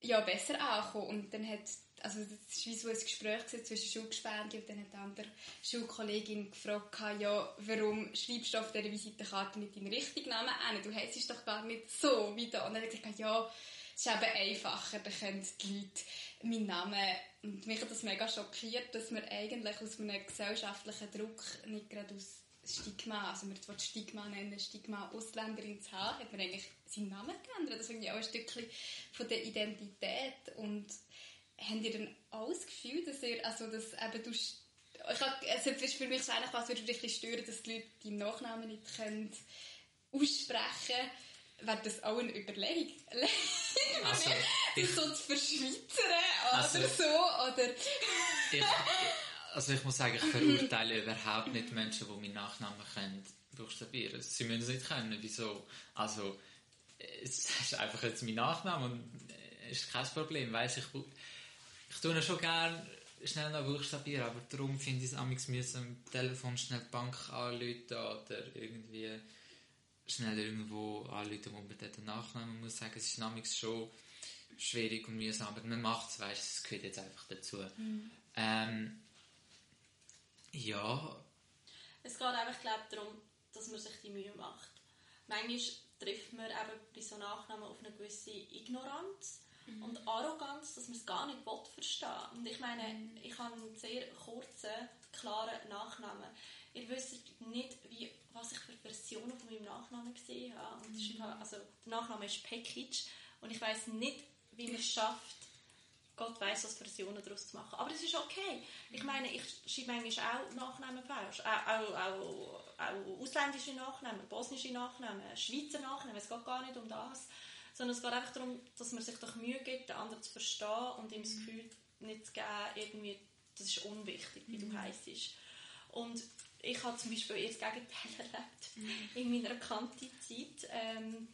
ja, besser ankommen. Und dann hat also das ist wie so ein Gespräch zwischen Schulgespendli und dann hat eine andere Schulkollegin gefragt, ja, warum schreibst du auf dieser Visitenkarte nicht deinen richtigen Namen an? Du heisst es doch gar nicht so wie da. Und dann hat er gesagt, ja, es ist eben einfacher, dann können die Leute meinen Namen... Und mich hat das mega schockiert, dass man eigentlich aus einem gesellschaftlichen Druck, nicht gerade aus Stigma, also man wird Stigma nennen, Stigma Ausländerin zu haben, hat man eigentlich seinen Namen geändert. Das ich auch ein Stückchen von der Identität und habt ihr dann auch das Gefühl, dass ihr, also dass eben du, ich hab, also ist für mich so eigentlich was, würde dich stören, dass die Leute deinen Nachnamen nicht können aussprechen wäre das auch eine Überlegung. Also, ich, ich, so zu verschweizern oder Also- so, oder... ich, also ich muss sagen, ich verurteile überhaupt nicht Menschen, die meinen Nachnamen können buchstabieren. Sie müssen es nicht können. Wieso? Also, es ist einfach jetzt mein Nachname und es ist kein Problem. Weiss, ich, ich tue schon gerne schnell noch buchstabieren, aber darum finde ich es amigs müssen am Telefon schnell die Bank anrufen oder irgendwie schnell irgendwo anrufen, wo man dort den Nachnamen muss sagen. Es ist schon schwierig und mühsam, aber man macht es, weißt, es gehört jetzt einfach dazu. Ähm, ja, Es geht einfach glaub, darum, dass man sich die Mühe macht. Manchmal trifft man eben bei so Nachnamen auf eine gewisse Ignoranz und Arroganz, dass man es gar nicht will verstehen Und ich meine, ich habe einen sehr kurzen, klaren Nachnamen. Ihr wisst nicht, wie, was ich für Versionen von meinem Nachnamen gesehen habe. Und Fall- also, der Nachname ist Pekic und ich weiß nicht, wie man es schafft, Gott weiß, was Versionen daraus zu machen. Aber es ist okay. Ich meine, ich schreibe manchmal auch Nachnamen falsch. Auch, auch, auch, auch ausländische Nachnamen, bosnische Nachnamen, Schweizer Nachnamen. Es geht gar nicht um das. Sondern es geht einfach darum, dass man sich doch Mühe gibt, den anderen zu verstehen und ihm das Gefühl nicht zu geben, irgendwie, das ist unwichtig, wie du heisst. Und ich habe zum Beispiel eher das Gegenteil erlebt in meiner Kanti-Zeit. Ähm,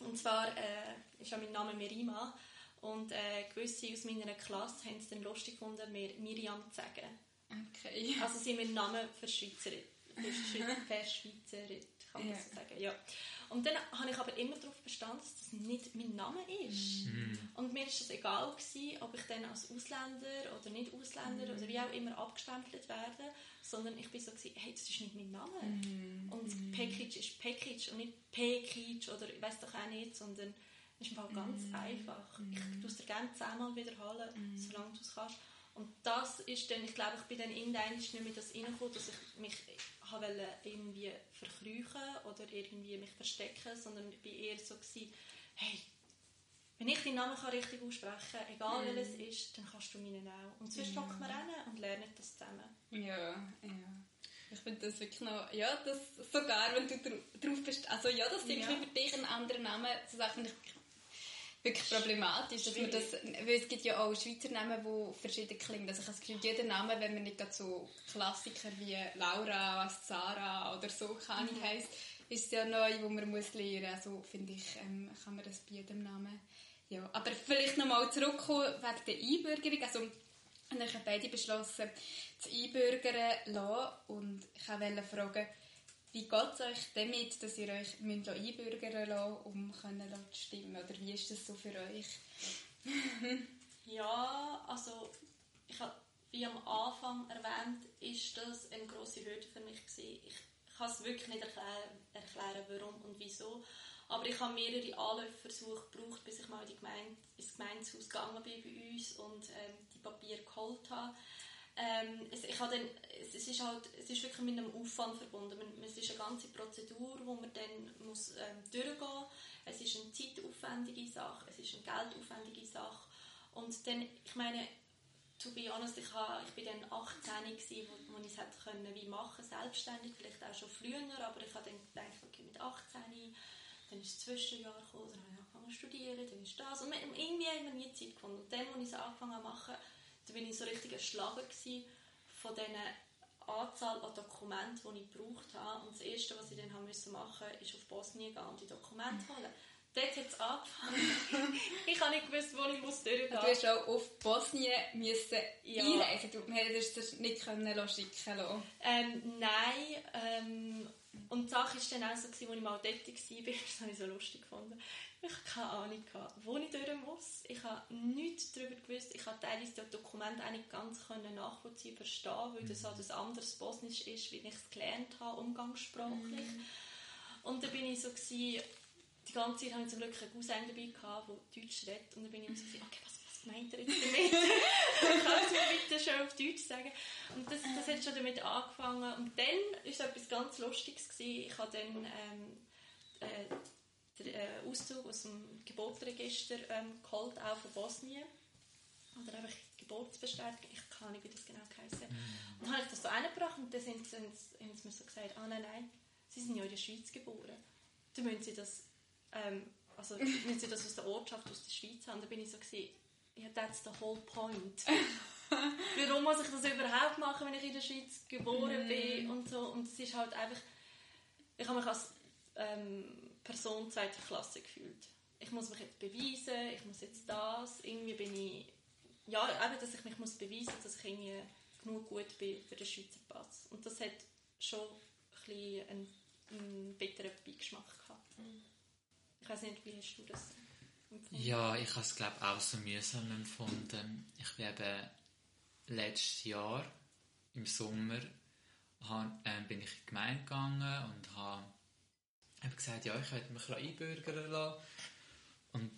und zwar äh, ist ja mein Name Merima. Und äh, gewisse aus meiner Klasse haben es dann lustig gefunden, mir Miriam zu sagen. Okay. Also sie haben meinen Namen verschweizert. Verschwe- Verschweizert, kann man Ja. so sagen. Ja. Und dann habe ich aber immer darauf bestanden, dass das nicht mein Name ist. Und mir war es egal, gewesen, ob ich dann als Ausländer oder nicht Ausländer oder wie auch immer abgestempelt werde, sondern ich bin so, gewesen, hey, das ist nicht mein Name. Und Pekic ist Pekic und nicht Pekic oder ich weiß doch auch nicht, sondern es ist im Fall ganz einfach. Ich tue es dir gerne zehnmal wiederholen, solange du es kannst. Und das ist dann, ich glaube, ich bin dann in nicht mehr das reingekommen, dass ich mich habe wollte irgendwie verkrüchen oder irgendwie mich verstecken, sondern ich war eher so, gewesen, hey, wenn ich deinen Namen kann richtig aussprechen kann, egal welches es ist, dann kannst du meinen auch. Und sonst hocken wir hin und lernen das zusammen. Ja, ja. Ich finde das wirklich noch, ja, das sogar, wenn du dr- drauf bist, also ja, das ist Ja. für dich ein anderer Name, ist finde ich wirklich problematisch, dass man das, weil es gibt ja auch Schweizer Namen, die verschieden klingen, also ich habe das Gefühl, jeder Name, wenn man nicht gerade so Klassiker wie Laura, Sarah oder so, keine Ahnung heisst, ist es ja neu, wo man muss lernen, also finde ich, ähm, kann man das bei jedem Namen, ja, aber vielleicht nochmal zurückkommen wegen der Einbürgerung, also ich habe beide beschlossen, zu einbürgern lassen. Und ich wollte fragen, wie geht es euch damit, dass ihr euch einbürgern lassen um zu stimmen? Oder wie ist das so für euch? Ja, also ich habe, wie am Anfang erwähnt, ist das eine grosse Hürde für mich gewesen. Ich, kann es wirklich nicht erklären, erklären, warum und wieso. Aber ich habe mehrere Anlaufversuche gebraucht, bis ich mal in die Gemeinde, ins Gemeindehaus gegangen bin bei uns und ähm, die Papiere geholt habe. Ähm, es, ich dann, es, es, ist halt, es ist wirklich mit einem Aufwand verbunden. Man, es ist eine ganze Prozedur, wo man dann muss, ähm, durchgehen muss. Es ist eine zeitaufwendige Sache, es ist eine geldaufwendige Sache. Und dann, ich meine, to be honest, ich, habe, ich bin dann 18 gewesen, wo, wo ich es hätte können wie machen, selbstständig, vielleicht auch schon früher, aber ich habe dann gedacht, okay, mit 18, dann ist das Zwischenjahr gekommen, dann habe ich angefangen zu studieren, dann ist das. Und irgendwie haben wir nie Zeit gefunden. Und dann, als ich es angefangen habe machen, da bin ich so richtig erschlagen gewesen von dieser Anzahl an Dokumenten, die ich gebraucht habe. Und das Erste, was ich dann haben müssen machen musste, ist auf Bosnien gehen und die Dokumente holen. Dort hat es angefangen. ich habe nicht gewusst, wo ich muss durchgehen Du hast auch auf Bosnien müssen Ja. einreisen. Du hättest das nicht können schicken lassen. Ähm, nein. Ähm, und die Sache war dann auch so, als ich mal dort war, das habe ich so lustig gefunden. Ich hatte keine Ahnung, gehabt, wo ich durch muss. Ich habe nichts darüber gewusst. Ich habe teilweise das Dokument auch nicht ganz nachvollziehen, verstehen, weil das halt ein anderes Bosnisch ist, wie ich es gelernt habe, umgangssprachlich. Und dann bin ich so, gewesen, die ganze Zeit hatte ich zum Glück einen Cousin dabei, gehabt, der Deutsch redet. Und dann bin ich so, gewesen, okay, was, was meint er jetzt damit? Kannst du mir bitte schon auf Deutsch sagen? Und das, das hat schon damit angefangen. Und dann war es etwas ganz Lustiges. Gewesen. Ich habe dann ähm, äh, den äh, Auszug aus dem Geburtsregister ähm, geholt, auch von Bosnien. Oder einfach die Geburtsbestätigung, ich kann nicht, wie das genau heisst. Und dann habe ich das so reingebracht und dann sind sie, haben sie mir so gesagt, ah nein, nein, sie sind ja in der Schweiz geboren. Dann müssen sie das ähm, also wenn sie das aus der Ortschaft, aus der Schweiz haben, dann bin ich so gewesen, ja, that's the whole point. Warum muss ich das überhaupt machen, wenn ich in der Schweiz geboren bin und so. Und es ist halt einfach, ich habe mich als ähm, Person zweiter Klasse gefühlt. Ich muss mich jetzt beweisen, ich muss jetzt das, irgendwie bin ich, ja, eben, dass ich mich muss beweisen muss, dass ich irgendwie genug gut bin für den Schweizer Pass. Und das hat schon ein bisschen einen, einen bitteren Beigeschmack gehabt. Ich weiß nicht, wie hast du das empfunden? Ja, ich habe es glaube auch so mühsam empfunden. Ich bin eben letztes Jahr im Sommer äh, bin ich in die Gemeinde gegangen und habe hab gesagt, ja, ich werde mich einbürgern lassen. Und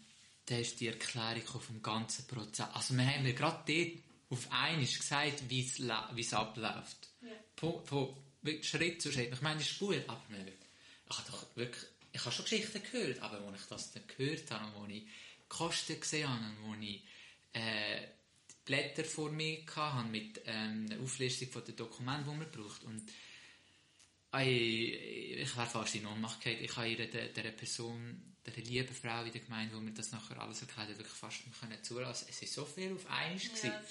da ist die Erklärung vom ganzen Prozess. Also wir haben mir gerade dort auf einmal gesagt, wie es, abläuft. Ja. Von, von Schritt zu Schritt. Ich meine, es ist gut, aber man, ich habe doch wirklich, ich habe schon Geschichten gehört, aber als ich das dann gehört habe, und als ich Kosten gesehen habe, und als ich äh, die Blätter vor mir hatte, mit ähm, einer Auflistung von den Dokumenten, die man braucht, und ich, ich wäre fast in Ohnmacht. Ich habe ihr, der, der Person, der lieben Frau in der Gemeinde, wo mir das nachher alles erklärt hat, wirklich fast nicht können zulassen. Es war so viel auf einmal. Ja.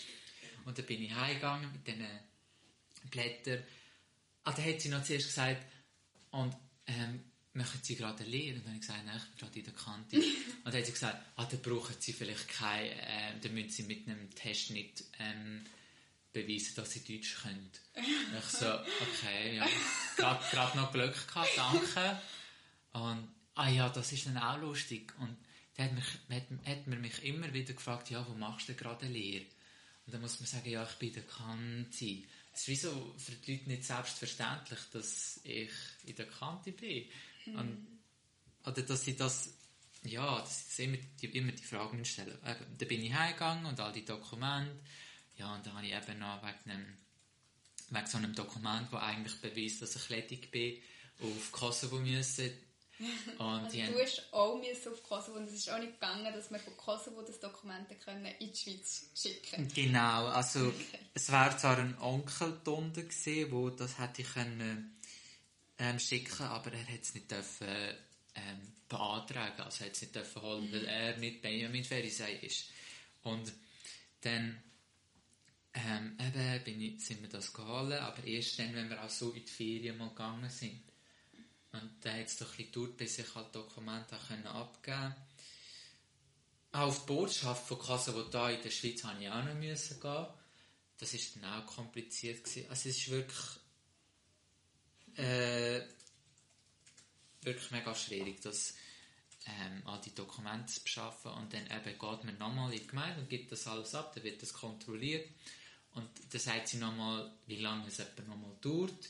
Und dann bin ich heimgegangen mit diesen Blättern. Ah, dann hat sie noch zuerst gesagt, und ähm, möchten Sie gerade eine Lehre? Und dann habe ich gesagt, nein, ich bin gerade in der Kante. und dann hat sie gesagt, ah, dann brauchen Sie vielleicht keine, äh, dann müssen Sie mit einem Test nicht ähm, beweisen, dass Sie Deutsch können. Ich so, okay, ja, gerade gerade noch Glück gehabt, danke. Und, ah ja, das ist dann auch lustig. Und dann hat, mich, hat, hat man mich immer wieder gefragt, ja, wo machst du gerade eine Lehre? Und dann muss man sagen, ja, ich bin der Kante. Es ist wie so für die Leute nicht selbstverständlich, dass ich in der Kante bin. Und, oder dass sie das, ja, dass sie immer die, immer die Fragen stellen. Eben, dann bin ich heimgegangen und all die Dokumente. Ja, und dann habe ich eben noch wegen, einem, wegen so einem Dokument, das eigentlich beweist, dass ich ledig bin, auf Kosovo müssen. Und Also du hast auch müssen auf Kosovo und es ist auch nicht gegangen, dass wir von Kosovo das Dokumente können in die Schweiz schicken Genau, also es wäre zwar ein Onkel drunter gewesen, wo das hätte ich können ähm, schicken, aber er hätte es nicht dürfen ähm, beantragen, also er hätte es nicht dürfen holen, weil er nicht Benjamin Ferisei ist. Und dann ähm, eben bin ich, sind wir das geholt, aber erst dann, wenn wir auch so in die Ferien mal gegangen sind. Und dann hat es doch ein bisschen gedauert, bis ich halt Dokumente abgeben konnte. Auch auf die Botschaft von Kosovo da in der Schweiz musste ich auch noch müssen gehen. Das war dann auch kompliziert. Gewesen. Also es ist wirklich, äh, wirklich mega schwierig, das, ähm, all die Dokumente zu beschaffen. Und dann eben geht man nochmal in die Gemeinde und gibt das alles ab, dann wird das kontrolliert. Und dann sagt sie nochmal, wie lange es etwa nochmal dauert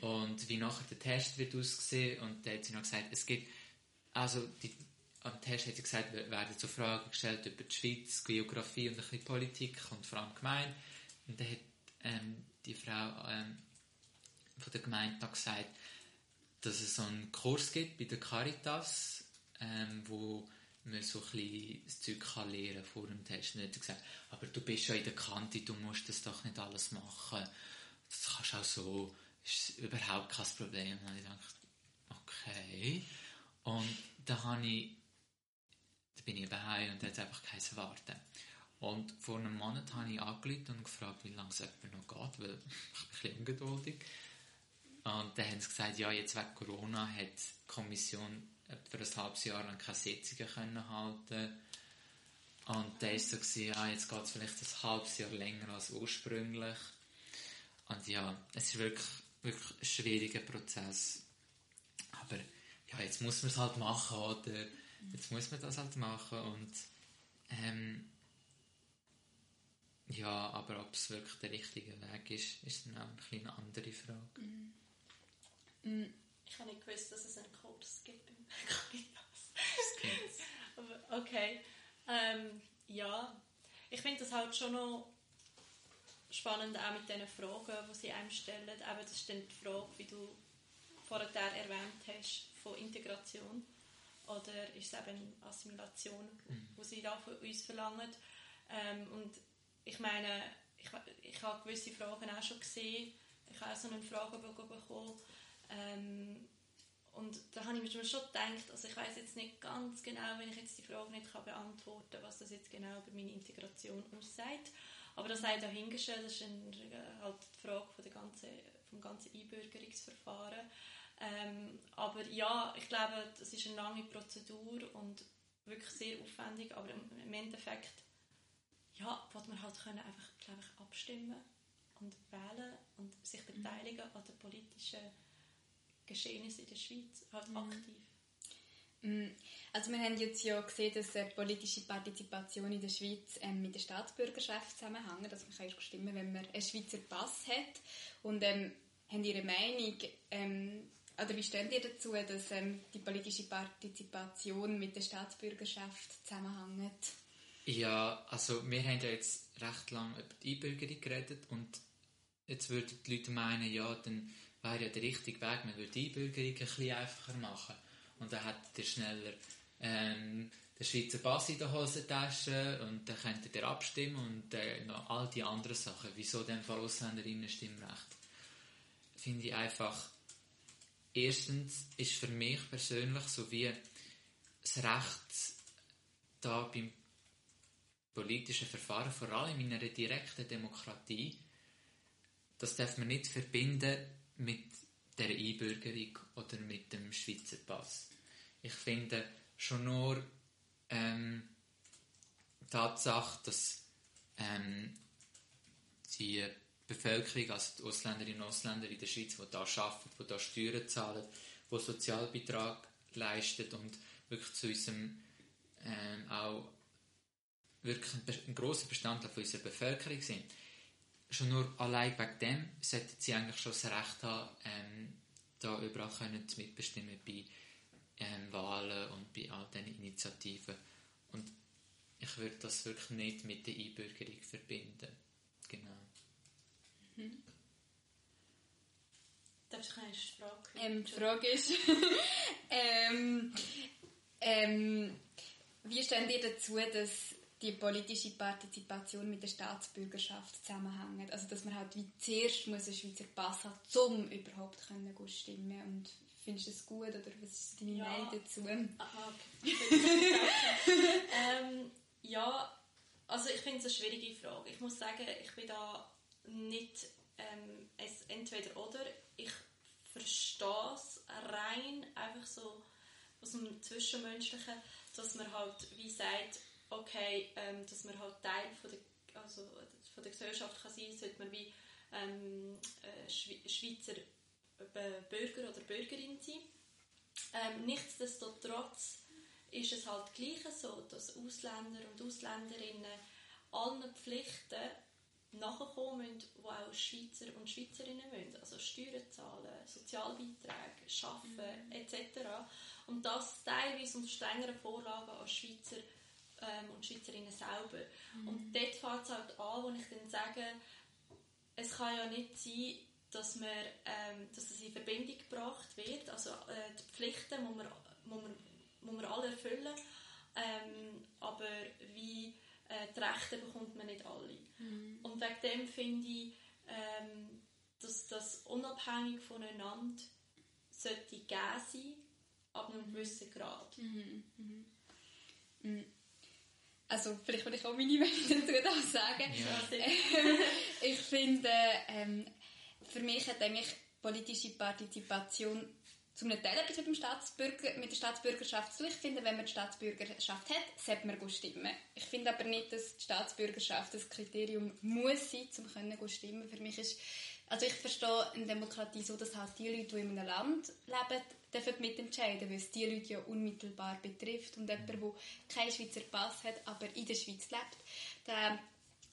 und wie nachher der Test wird aussehen. Und dann hat sie noch gesagt, es gibt, also die, am Test hat sie gesagt, werden so Fragen gestellt über die Schweiz, Geografie und ein bisschen Politik und vor allem Gemeinde. Und dann hat ähm, die Frau ähm, von der Gemeinde noch gesagt, dass es so einen Kurs gibt bei der Caritas, ähm, wo man so ein bisschen das Zeug lernen vor dem Test. Hat sie gesagt, aber du bist ja in der Kante, du musst das doch nicht alles machen. Das kannst du auch so, ist überhaupt kein Problem. Und ich gedacht, okay. Und dann habe ich, dann bin ich daheim und jetzt einfach kein Warten. Und vor einem Monat habe ich angerufen und gefragt, wie lange es etwa noch geht, weil ich bin ein bisschen ungeduldig. Und dann haben sie gesagt, ja, jetzt wegen Corona hat die Kommission für ein halbes Jahr lang keine Sitzungen können halten Und dann war es so, gewesen, ja, jetzt geht es vielleicht ein halbes Jahr länger als ursprünglich. Und ja, es ist wirklich, wirklich ein schwieriger Prozess. Aber ja, jetzt muss man es halt machen, oder? Jetzt muss man das halt machen und ähm, ja, aber ob es wirklich der richtige Weg ist, ist dann auch eine andere Frage. Ich habe nicht gewusst, dass es einen Kurs gibt. Okay. Ähm, ja, ich finde das halt schon noch spannend, auch mit diesen Fragen, die sie einem stellen. Eben, das ist dann die Frage, wie du vorher erwähnt hast, von Integration. Oder ist es eben Assimilation, wo sie da von uns verlangen. Ähm, und ich meine, ich, ich habe gewisse Fragen auch schon gesehen. Ich habe auch so einen Fragebogen bekommen. Ähm, und habe ich mir schon gedacht, also ich weiß jetzt nicht ganz genau, wenn ich jetzt die Frage nicht kann beantworten kann, was das jetzt genau über meine Integration aussagt. Aber das sei dahingestellt, das ist ein, äh, halt die Frage von der ganzen, vom ganzen Einbürgerungsverfahren. Ähm, aber ja, ich glaube, das ist eine lange Prozedur und wirklich sehr aufwendig, aber im, Endeffekt ja, wird man halt können einfach, glaube ich, abstimmen und wählen und sich beteiligen an den politischen Geschehnissen in der Schweiz, halt mhm. aktiv. Mm, also wir haben jetzt ja gesehen, dass äh, politische Partizipation in der Schweiz ähm, mit der Staatsbürgerschaft zusammenhängt. Also man kann erst stimmen, wenn man einen Schweizer Pass hat. Und ähm, haben Ihre Meinung, ähm, oder wie stehen ihr dazu, dass ähm, die politische Partizipation mit der Staatsbürgerschaft zusammenhängt? Ja, also wir haben ja jetzt recht lange über die Einbürgerung geredet und jetzt würden die Leute meinen, ja, dann wäre ja der richtige Weg, man würde die Einbürgerung ein bisschen einfacher machen. Und dann hättet ihr schneller ähm, den Schweizer Pass in der Hosentasche und dann könntet ihr abstimmen und äh, noch all die anderen Sachen. Wieso denn Fall Ausländerinnen Stimmrecht? Finde ich einfach, erstens ist für mich persönlich so wie das Recht da beim politischen Verfahren, vor allem in einer direkten Demokratie, das darf man nicht verbinden mit der Einbürgerung oder mit dem Schweizer Pass. Ich finde schon nur ähm, Tatsache, dass ähm, die Bevölkerung, also die Ausländerinnen und Ausländer in der Schweiz, die hier arbeiten, die hier Steuern zahlen, die Sozialbeitrag leisten und wirklich zu unserem ähm, auch wirklich ein, ein grosser Bestandteil unserer Bevölkerung sind, schon nur allein wegen dem sollten sie eigentlich schon das Recht haben, ähm, da überall können zu mitbestimmen bei ähm, Wahlen und bei all diesen Initiativen. Und ich würde das wirklich nicht mit der Einbürgerung verbinden. Genau. Mhm. Darf ich eine Frage? Ähm, die Frage ist, ähm, ähm, wie stehen ihr dazu, dass die politische Partizipation mit der Staatsbürgerschaft zusammenhängt. Also dass man halt wie zuerst muss einen Schweizer Pass haben, um überhaupt können stimmen und findest du das gut oder was ist deine ja. Meinung dazu? Aha, okay. ähm, ja, also ich finde es eine schwierige Frage. Ich muss sagen, ich bin da nicht ähm, es entweder oder. Ich verstehe es rein einfach so aus dem Zwischenmenschlichen, dass man halt wie sagt, okay, ähm, dass man halt Teil von der, also, von der Gesellschaft kann sein sollte man wie ähm, äh, Schweizer Bürger oder Bürgerin sein. Ähm, nichtsdestotrotz ist es halt gleich so, dass Ausländer und Ausländerinnen allen Pflichten nachkommen müssen, die auch Schweizer und Schweizerinnen müssen. Also Steuern zahlen, Sozialbeiträge, arbeiten mhm. etc. Und das teilweise unter strengeren Vorlagen als Schweizer ähm, und Schweizerinnen selber. Mhm. Und dort fängt es halt an, wo ich dann sage, es kann ja nicht sein, dass, man, ähm, dass das in Verbindung gebracht wird. Also äh, die Pflichten muss man, muss man, muss man alle erfüllen, ähm, aber wie äh, die Rechte bekommt man nicht alle. Mhm. Und wegen dem finde ich, ähm, dass das unabhängig voneinander sollte geben sein, ab einem gewissen Grad. Mhm. Mhm. Also vielleicht will ich auch meine Meinung dazu sagen. Ja. Ähm, ich finde, ähm, für mich hat eigentlich politische Partizipation zum Teil etwas mit, dem Staatsbürger, mit der Staatsbürgerschaft zu. Ich finde, wenn man die Staatsbürgerschaft hat, sollte man stimmen. Ich finde aber nicht, dass die Staatsbürgerschaft das Kriterium muss sein, um zu stimmen. Für mich ist, also ich verstehe in Demokratie so, dass halt die Leute, die in einem Land leben, dürfen mitentscheiden, weil es die Leute ja unmittelbar betrifft. Und jemand, der keinen Schweizer Pass hat, aber in der Schweiz lebt, der,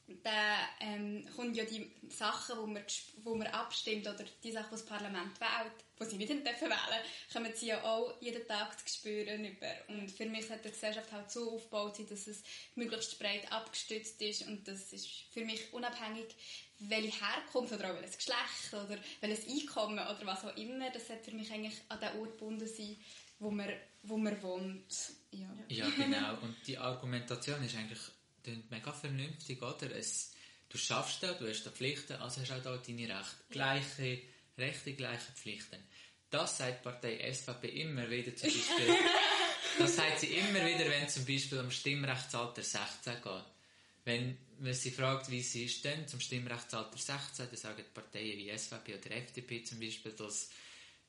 der ähm, kommt ja die Sachen, wo man, wo man abstimmt, oder die Sachen, die das Parlament wählt, die sie nicht dürfen wählen, kommen sie ja auch jeden Tag zu spüren über. Und für mich hat die Gesellschaft halt so aufgebaut dass es möglichst breit abgestützt ist und das ist für mich unabhängig, welche Herkunft oder auch welches Geschlecht oder welches Einkommen oder was auch immer, das sollte für mich eigentlich an den Ort gebunden sein, wo man, wo man wohnt. Ja. ja, genau. Und die Argumentation ist eigentlich mega vernünftig, oder? Es, du schaffst da, du hast da Pflichten, also hast du auch da deine Rechte. Gleiche Rechte, gleiche Pflichten. das sagt die Partei SVP immer wieder zum Beispiel. das sagt sie immer wieder, wenn zum Beispiel um Stimmrechtsalter 16 geht. Wenn man sie fragt, wie sie stehen zum Stimmrechtsalter 16, dann sagen die Parteien wie SVP oder FDP zum Beispiel, dass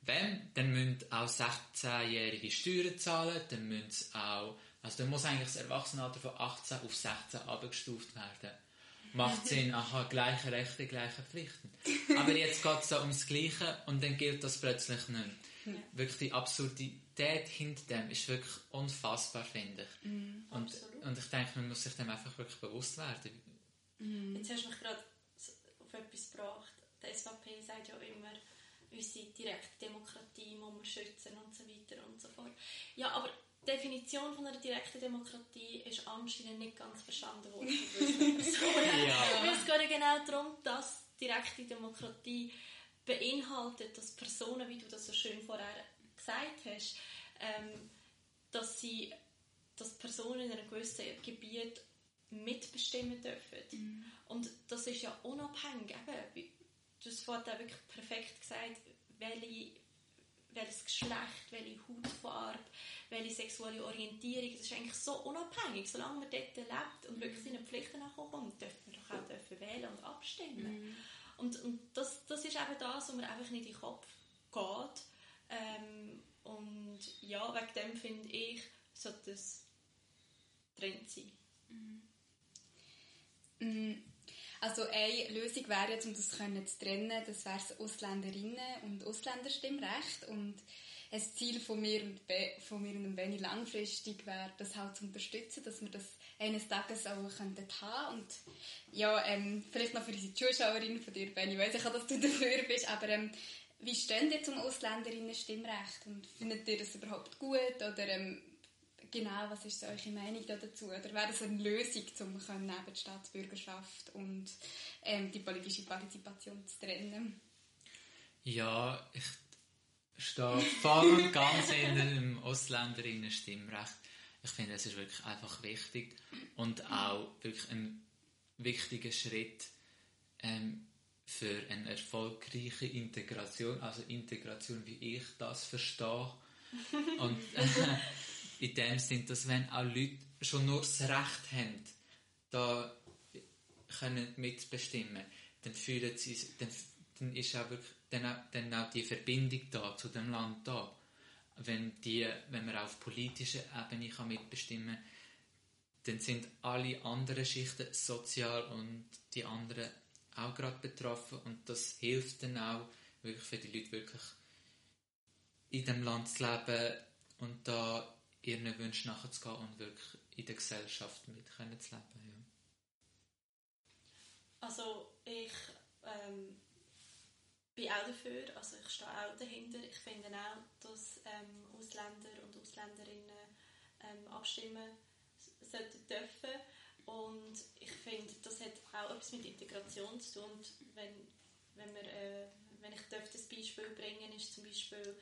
wenn, dann müssen auch 16-jährige Steuern zahlen, dann müssen auch, also dann muss eigentlich das Erwachsenenalter von 18 auf 16 abgestuft werden. Macht Sinn, aha, gleiche Rechte, gleiche Pflichten. Aber jetzt geht es da ums Gleiche und dann gilt das plötzlich nicht. Ja. Wirklich die Absurdität hinter dem ist wirklich unfassbar, finde ich. Mm, und, und ich denke, man muss sich dem einfach wirklich bewusst werden. Mm. Jetzt hast du mich gerade auf etwas gebracht. Die SVP sagt ja immer, unsere direkte Demokratie muss man schützen und so weiter und so fort. Ja, aber die Definition von einer direkten Demokratie ist anscheinend nicht ganz verstanden worden ja. Es geht ja genau darum, dass direkte Demokratie beinhaltet, dass Personen, wie du das so schön vorher gesagt hast, ähm, dass sie dass Personen in einem gewissen Gebiet mitbestimmen dürfen. Mhm. Und das ist ja unabhängig. Eben, du hast vorhin wirklich perfekt gesagt, welche welches Geschlecht, welche Hautfarbe, welche sexuelle Orientierung, das ist eigentlich so unabhängig. Solange man dort lebt und wirklich seinen Pflichten nachkommt, dürfen wir doch auch dürfen wählen und abstimmen. Mhm. Und, und das, das ist eben das, was mir einfach nicht in den Kopf geht. Ähm, und ja, wegen dem finde ich, sollte es trennt sein. Mhm. Mhm. Also eine Lösung wäre jetzt, um das zu trennen, das wäre das Ausländerinnen- und Ausländerstimmrecht. Und ein Ziel von mir und, Be von mir und Benny langfristig wäre, das halt zu unterstützen, dass wir das eines Tages auch haben und ja, ähm, vielleicht noch für die Zuschauerin von dir, Benny, weiß ich auch, dass du dafür bist, aber ähm, wie stehen ihr zum Ausländerinnen-Stimmrecht und findet ihr das überhaupt gut oder ähm, Genau, was ist so eure Meinung dazu? Oder wäre das eine Lösung, um neben die Staatsbürgerschaft und ähm, die politische Partizipation zu trennen? Ja, ich stehe voll und ganz in dem Ausländerinnen-Stimmrecht. Ich finde, es ist wirklich einfach wichtig und auch wirklich ein wichtiger Schritt ähm, für eine erfolgreiche Integration, also Integration, wie ich das verstehe. Und äh, in dem Sinn, dass wenn auch Leute schon nur das Recht haben, da können mitbestimmen, dann fühlen sie, dann, dann ist auch wirklich, dann auch, dann auch die Verbindung da zu dem Land da. Wenn die, wenn man auf politischer Ebene kann mitbestimmen, dann sind alle anderen Schichten sozial und die anderen auch gerade betroffen und das hilft dann auch wirklich für die Leute wirklich in dem Land zu leben und da ihren Wünschen nachzugehen und wirklich in der Gesellschaft mit zu leben. Ja. Also ich ähm, bin auch dafür, also ich stehe auch dahinter. Ich finde auch, dass ähm, Ausländer und Ausländerinnen ähm, abstimmen sollten dürfen. Und ich finde, das hat auch etwas mit Integration zu tun. Und wenn, wenn, wir, äh, wenn ich das Beispiel bringen ist zum Beispiel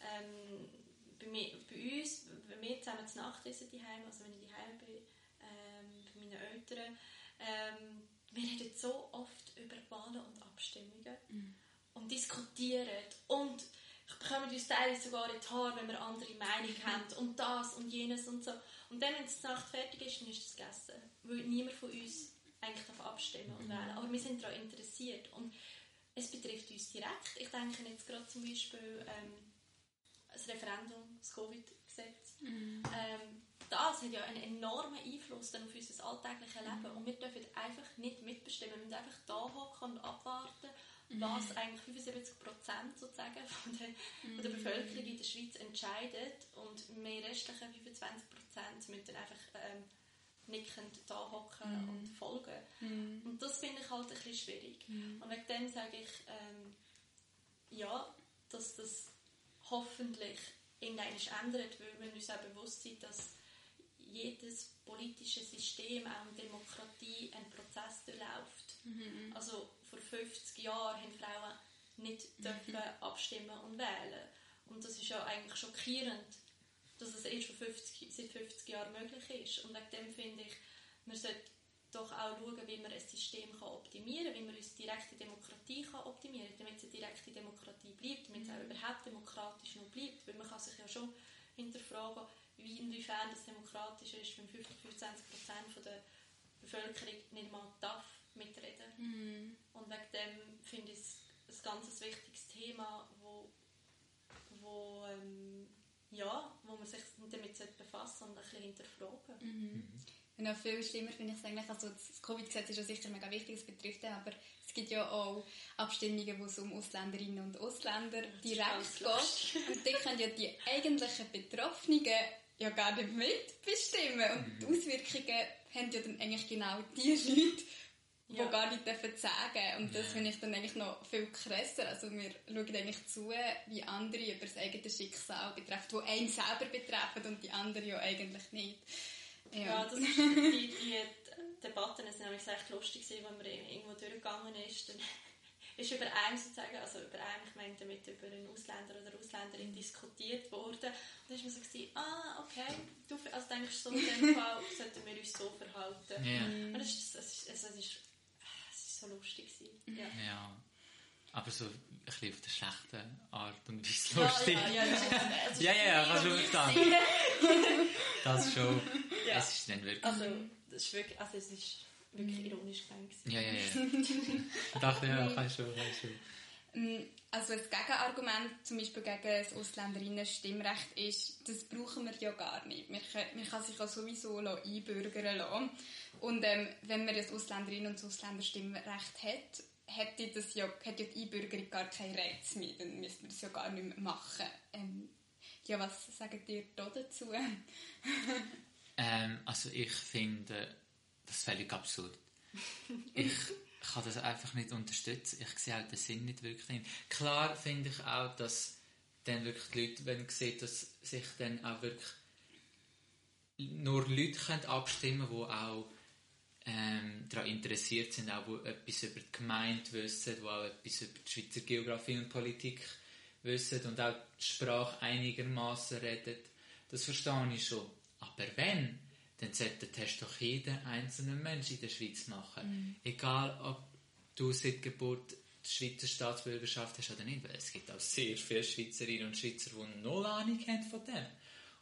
ähm, bei, mir, bei uns, wenn wir zusammen zu Nacht essen daheim, also wenn ich daheim bin, ähm, bei meinen Eltern, ähm, wir reden so oft über Wahlen und Abstimmungen mhm. Und diskutieren und bekommen uns teilweise sogar in die Haare, wenn wir andere Meinung haben und das und jenes und so. Und dann, wenn es Nacht fertig ist, dann ist es gegessen. Weil niemand von uns eigentlich darf abstimmen und wählen. Aber wir sind daran interessiert und es betrifft uns direkt. Ich denke jetzt gerade zum Beispiel ähm, das Referendum, das Covid-Gesetz. Mhm. Ähm, das hat ja einen enormen Einfluss dann auf unser alltägliches Leben mhm. und wir dürfen einfach nicht mitbestimmen. Wir müssen einfach da hocken und abwarten, mhm. Was eigentlich 75 Prozent sozusagen von der, von der, mhm. Bevölkerung in der Schweiz entscheidet und wir restlichen 25 Prozent müssen dann einfach ähm, nickend da hocken mm. und folgen. Mm. Und das finde ich halt ein bisschen schwierig. Mm. Und wegen dem sage ich, ähm, ja, dass das hoffentlich irgendwann ändert, weil wir uns auch bewusst sind, dass jedes politische System, auch in Demokratie, einen Prozess durchläuft. Mhm. Also vor 50 Jahren haben Frauen nicht mhm. dürfen abstimmen und wählen. Und das ist ja eigentlich schockierend, dass es erst vor 50, seit 50 Jahren möglich ist. Und wegen dem finde ich, man sollte doch auch schauen, wie man ein System kann optimieren kann, wie man unsere direkte Demokratie kann optimieren kann, damit es eine direkte Demokratie bleibt, damit es auch überhaupt demokratisch noch bleibt. Weil man kann sich ja schon hinterfragen, wie, inwiefern das demokratischer ist, wenn 50, 25 Prozent der Bevölkerung nicht mal darf mitreden. Mhm. Und wegen dem finde ich es ein ganz wichtiges Thema, wo, wo, ähm, ja, wo man sich damit befassen sollte und ein bisschen hinterfragen. Mhm. Und noch viel schlimmer finde ich es eigentlich, also das Covid-Gesetz ist ja sicher mega wichtig, es betrifft ja, aber es gibt ja auch Abstimmungen, wo es um Ausländerinnen und Ausländer direkt geht. Und die können ja die eigentlichen Betroffenen ja gar nicht mitbestimmen. Und die Auswirkungen haben ja dann eigentlich genau die Leute, die Ja. gar nicht dürfen sagen. Und das finde ich dann eigentlich noch viel krasser. Also wir schauen eigentlich zu, wie andere über das eigene Schicksal betreffen, die einen selber betreffen und die anderen ja eigentlich nicht. Ja, das ist, die, die Debatten sind nämlich echt lustig gewesen, wenn man irgendwo durchgegangen ist. Dann ist über einen sozusagen, also über einen, ich meine damit über einen Ausländer oder Ausländerin diskutiert worden. Und dann ist man so gewesen, ah, okay, du also denkst so, in dem Fall sollten wir uns so verhalten. Ja. Und das ist, das ist, das ist, es ist so lustig gewesen. Ja. Ja. Aber so ein bisschen auf der schlechten Art und Weise Ja, lustig. ja, ja, ist, also Ja, ja, ja, kannst du verstehen. Das schon. Ja. Es ist dann wirklich... Also, das ist wirklich, also es ist wirklich ironisch gemeint. gewesen. Ja, ja, ja. Ich dachte, ja, kann schon. Mm, Also ein Gegenargument zum Beispiel gegen das Ausländerinnen-Stimmrecht ist, das brauchen wir ja gar nicht. Man kann, man kann sich ja sowieso einbürgern lassen. Und ähm, wenn man das Ausländerinnen- und das Ausländerstimmrecht hat, hätte, das ja, hätte ja die Einbürgerung gar keinen Reiz mehr. Dann müsste man das ja gar nicht mehr machen. Ähm, ja, was sagt ihr da dazu? Ähm, also ich finde das völlig absurd. Ich kann das einfach nicht unterstützen. Ich sehe auch den Sinn nicht wirklich drin. Klar finde ich auch, dass dann wirklich die Leute, wenn sie sehen, dass sich dann auch wirklich nur Leute können abstimmen können, die auch ähm, daran interessiert sind, auch die etwas über die Gemeinde wissen, die auch etwas über die Schweizer Geografie und Politik wissen und auch die Sprache einigermaßen reden. Das verstehe ich schon. Aber wenn, dann sollte der Test doch jeder einzelne Mensch in der Schweiz machen. Egal, ob du seit Geburt die Schweizer Staatsbürgerschaft hast oder nicht. Weil es gibt auch sehr viele Schweizerinnen und Schweizer, die null Ahnung haben von dem.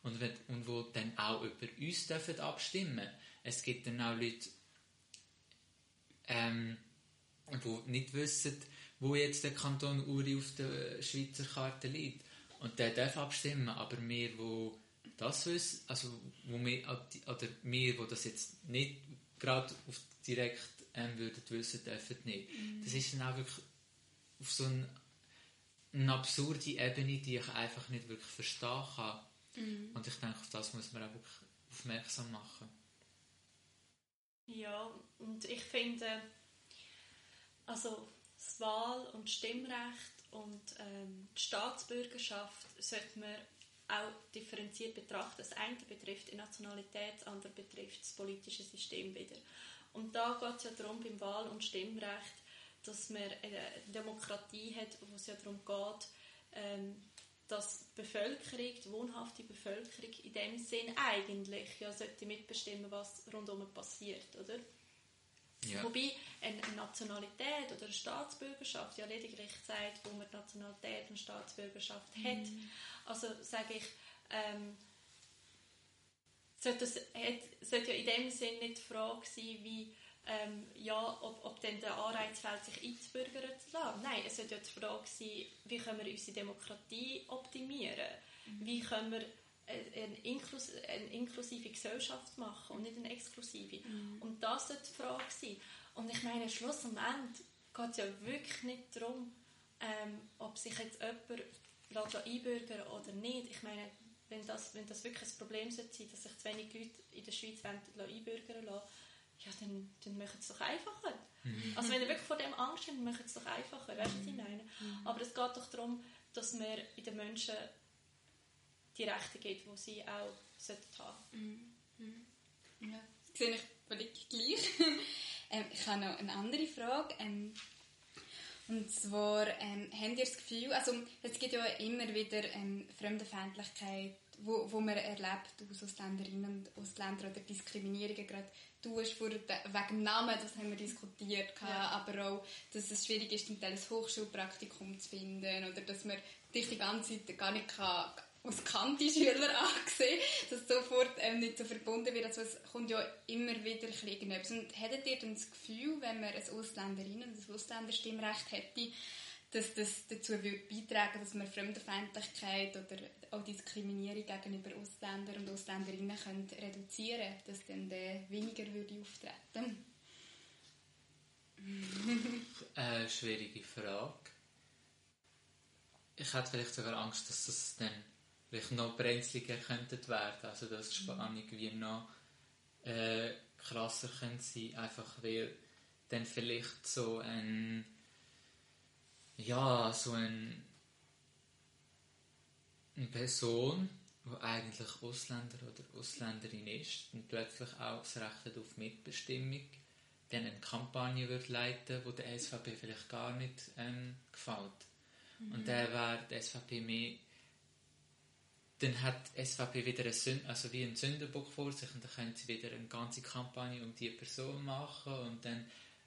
Und, wenn, und wo dann auch über uns dürfen abstimmen. Es gibt dann auch Leute, ähm, die nicht wissen, wo jetzt der Kanton Uri auf der Schweizer Karte liegt. Und der darf abstimmen, aber wir, wo das wissen, also wo wir, oder wir, wo das jetzt nicht gerade auf direkt ähm, würden wissen, dürfen nicht. Das ist dann auch wirklich auf so eine, eine absurde Ebene, die ich einfach nicht wirklich verstehen kann. Und ich denke, auf das muss man auch wirklich aufmerksam machen. Ja, und ich finde, also das Wahl- und Stimmrecht und ähm, die Staatsbürgerschaft sollte man auch differenziert betrachten. Das eine betrifft die Nationalität, das andere betrifft das politische System wieder. Und da geht es ja darum, beim Wahl- und Stimmrecht, dass man eine Demokratie hat, wo es ja darum geht, ähm, dass die Bevölkerung, die wohnhafte Bevölkerung in dem Sinn eigentlich ja sollte mitbestimmen, was rundum passiert, oder? Ja. Wobei eine Nationalität oder eine Staatsbürgerschaft ja lediglich sagt, wo man die Nationalität und Staatsbürgerschaft hat. Also sage ich, ähm, sollte, das, sollte ja in dem Sinn nicht die Frage sein, wie, ähm, ja, ob, ob denn der Anreiz fällt, sich einzubürgern zu lassen. Nein, es sollte ja die Frage sein, wie können wir unsere Demokratie optimieren? Wie können wir eine, eine, inklus eine inklusive Gesellschaft machen und nicht eine exklusive? Und das sollte die Frage sein. Und ich meine, Schluss am Ende geht es ja wirklich nicht darum, ähm, ob sich jetzt jemand lässt einbürgern oder nicht. Ich meine, wenn das, wenn das wirklich ein Problem sollte sein, dass sich zu wenig Leute in der Schweiz einbürgern lassen, ja, dann, dann machen sie es doch einfacher. Also wenn ihr wirklich vor dem Angst habt, dann machen sie es doch einfacher. Weißt du, was ich meine? Aber es geht doch darum, dass man in den Menschen die Rechte gibt, die sie auch sollten haben Ja, das sehe ich völlig gleich. ähm, ich habe noch eine andere Frage. Ähm, und zwar, ähm, habt ihr das Gefühl, also es gibt ja immer wieder ähm, Fremdenfeindlichkeit, wo, wo man erlebt aus Ausländerinnen und Ausländern oder Diskriminierungen. Gerade du hast vor, wegen dem Namen, das haben wir diskutiert, ja. aber auch, dass es schwierig ist, zum Teil ein Hochschulpraktikum zu finden oder dass man dich die ganze Zeit gar nicht kann, als Kanti-Schüler angesehen, dass sofort ähm, nicht so verbunden wird. Also es kommt ja immer wieder irgendetwas. Und hättet ihr dann das Gefühl, wenn man ein Ausländerinnen- und ein Ausländerstimmrecht hätte, dass das dazu würde beitragen dass man Fremdenfeindlichkeit oder auch Diskriminierung gegenüber Ausländern und Ausländerinnen könnte reduzieren dass dann der weniger würde auftreten Eine schwierige Frage. Ich hätte vielleicht sogar Angst, dass das dann vielleicht noch brenzliger könnte werden. Also dass die Spannung wie noch äh, krasser könnte sein, einfach weil dann vielleicht so ein ja, so ein, eine Person, die eigentlich Ausländer oder Ausländerin ist und plötzlich auch das Recht auf Mitbestimmung, dann eine Kampagne wird leiten, wo der SVP vielleicht gar nicht ähm, gefällt. Mhm. Und dann wäre die SVP mehr dann hat die SVP wieder eine Sünd, also wie einen Sündenbock vor sich und dann können sie wieder eine ganze Kampagne um diese Person machen und dann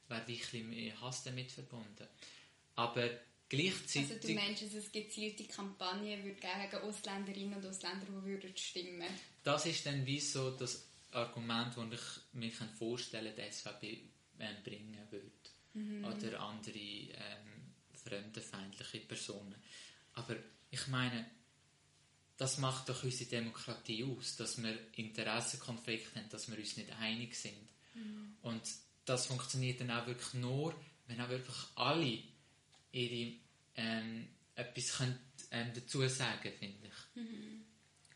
wäre wirklich mehr Hass damit verbunden. Aber gleichzeitig... Also du meinst, dass es gezielte Kampagnen würde gegen Ausländerinnen und Ausländer, die würden stimmen Das ist dann wie so das Argument, das ich mir vorstellen kann, die SVP ähm, bringen würde. Mhm. Oder andere ähm, fremdenfeindliche Personen. Aber ich meine, das macht doch unsere Demokratie aus, dass wir Interessenkonflikte haben, dass wir uns nicht einig sind. Mhm. Und das funktioniert dann auch wirklich nur, wenn auch wirklich alle ihre ähm, etwas könnt, ähm, dazu sagen, finde ich. Mhm.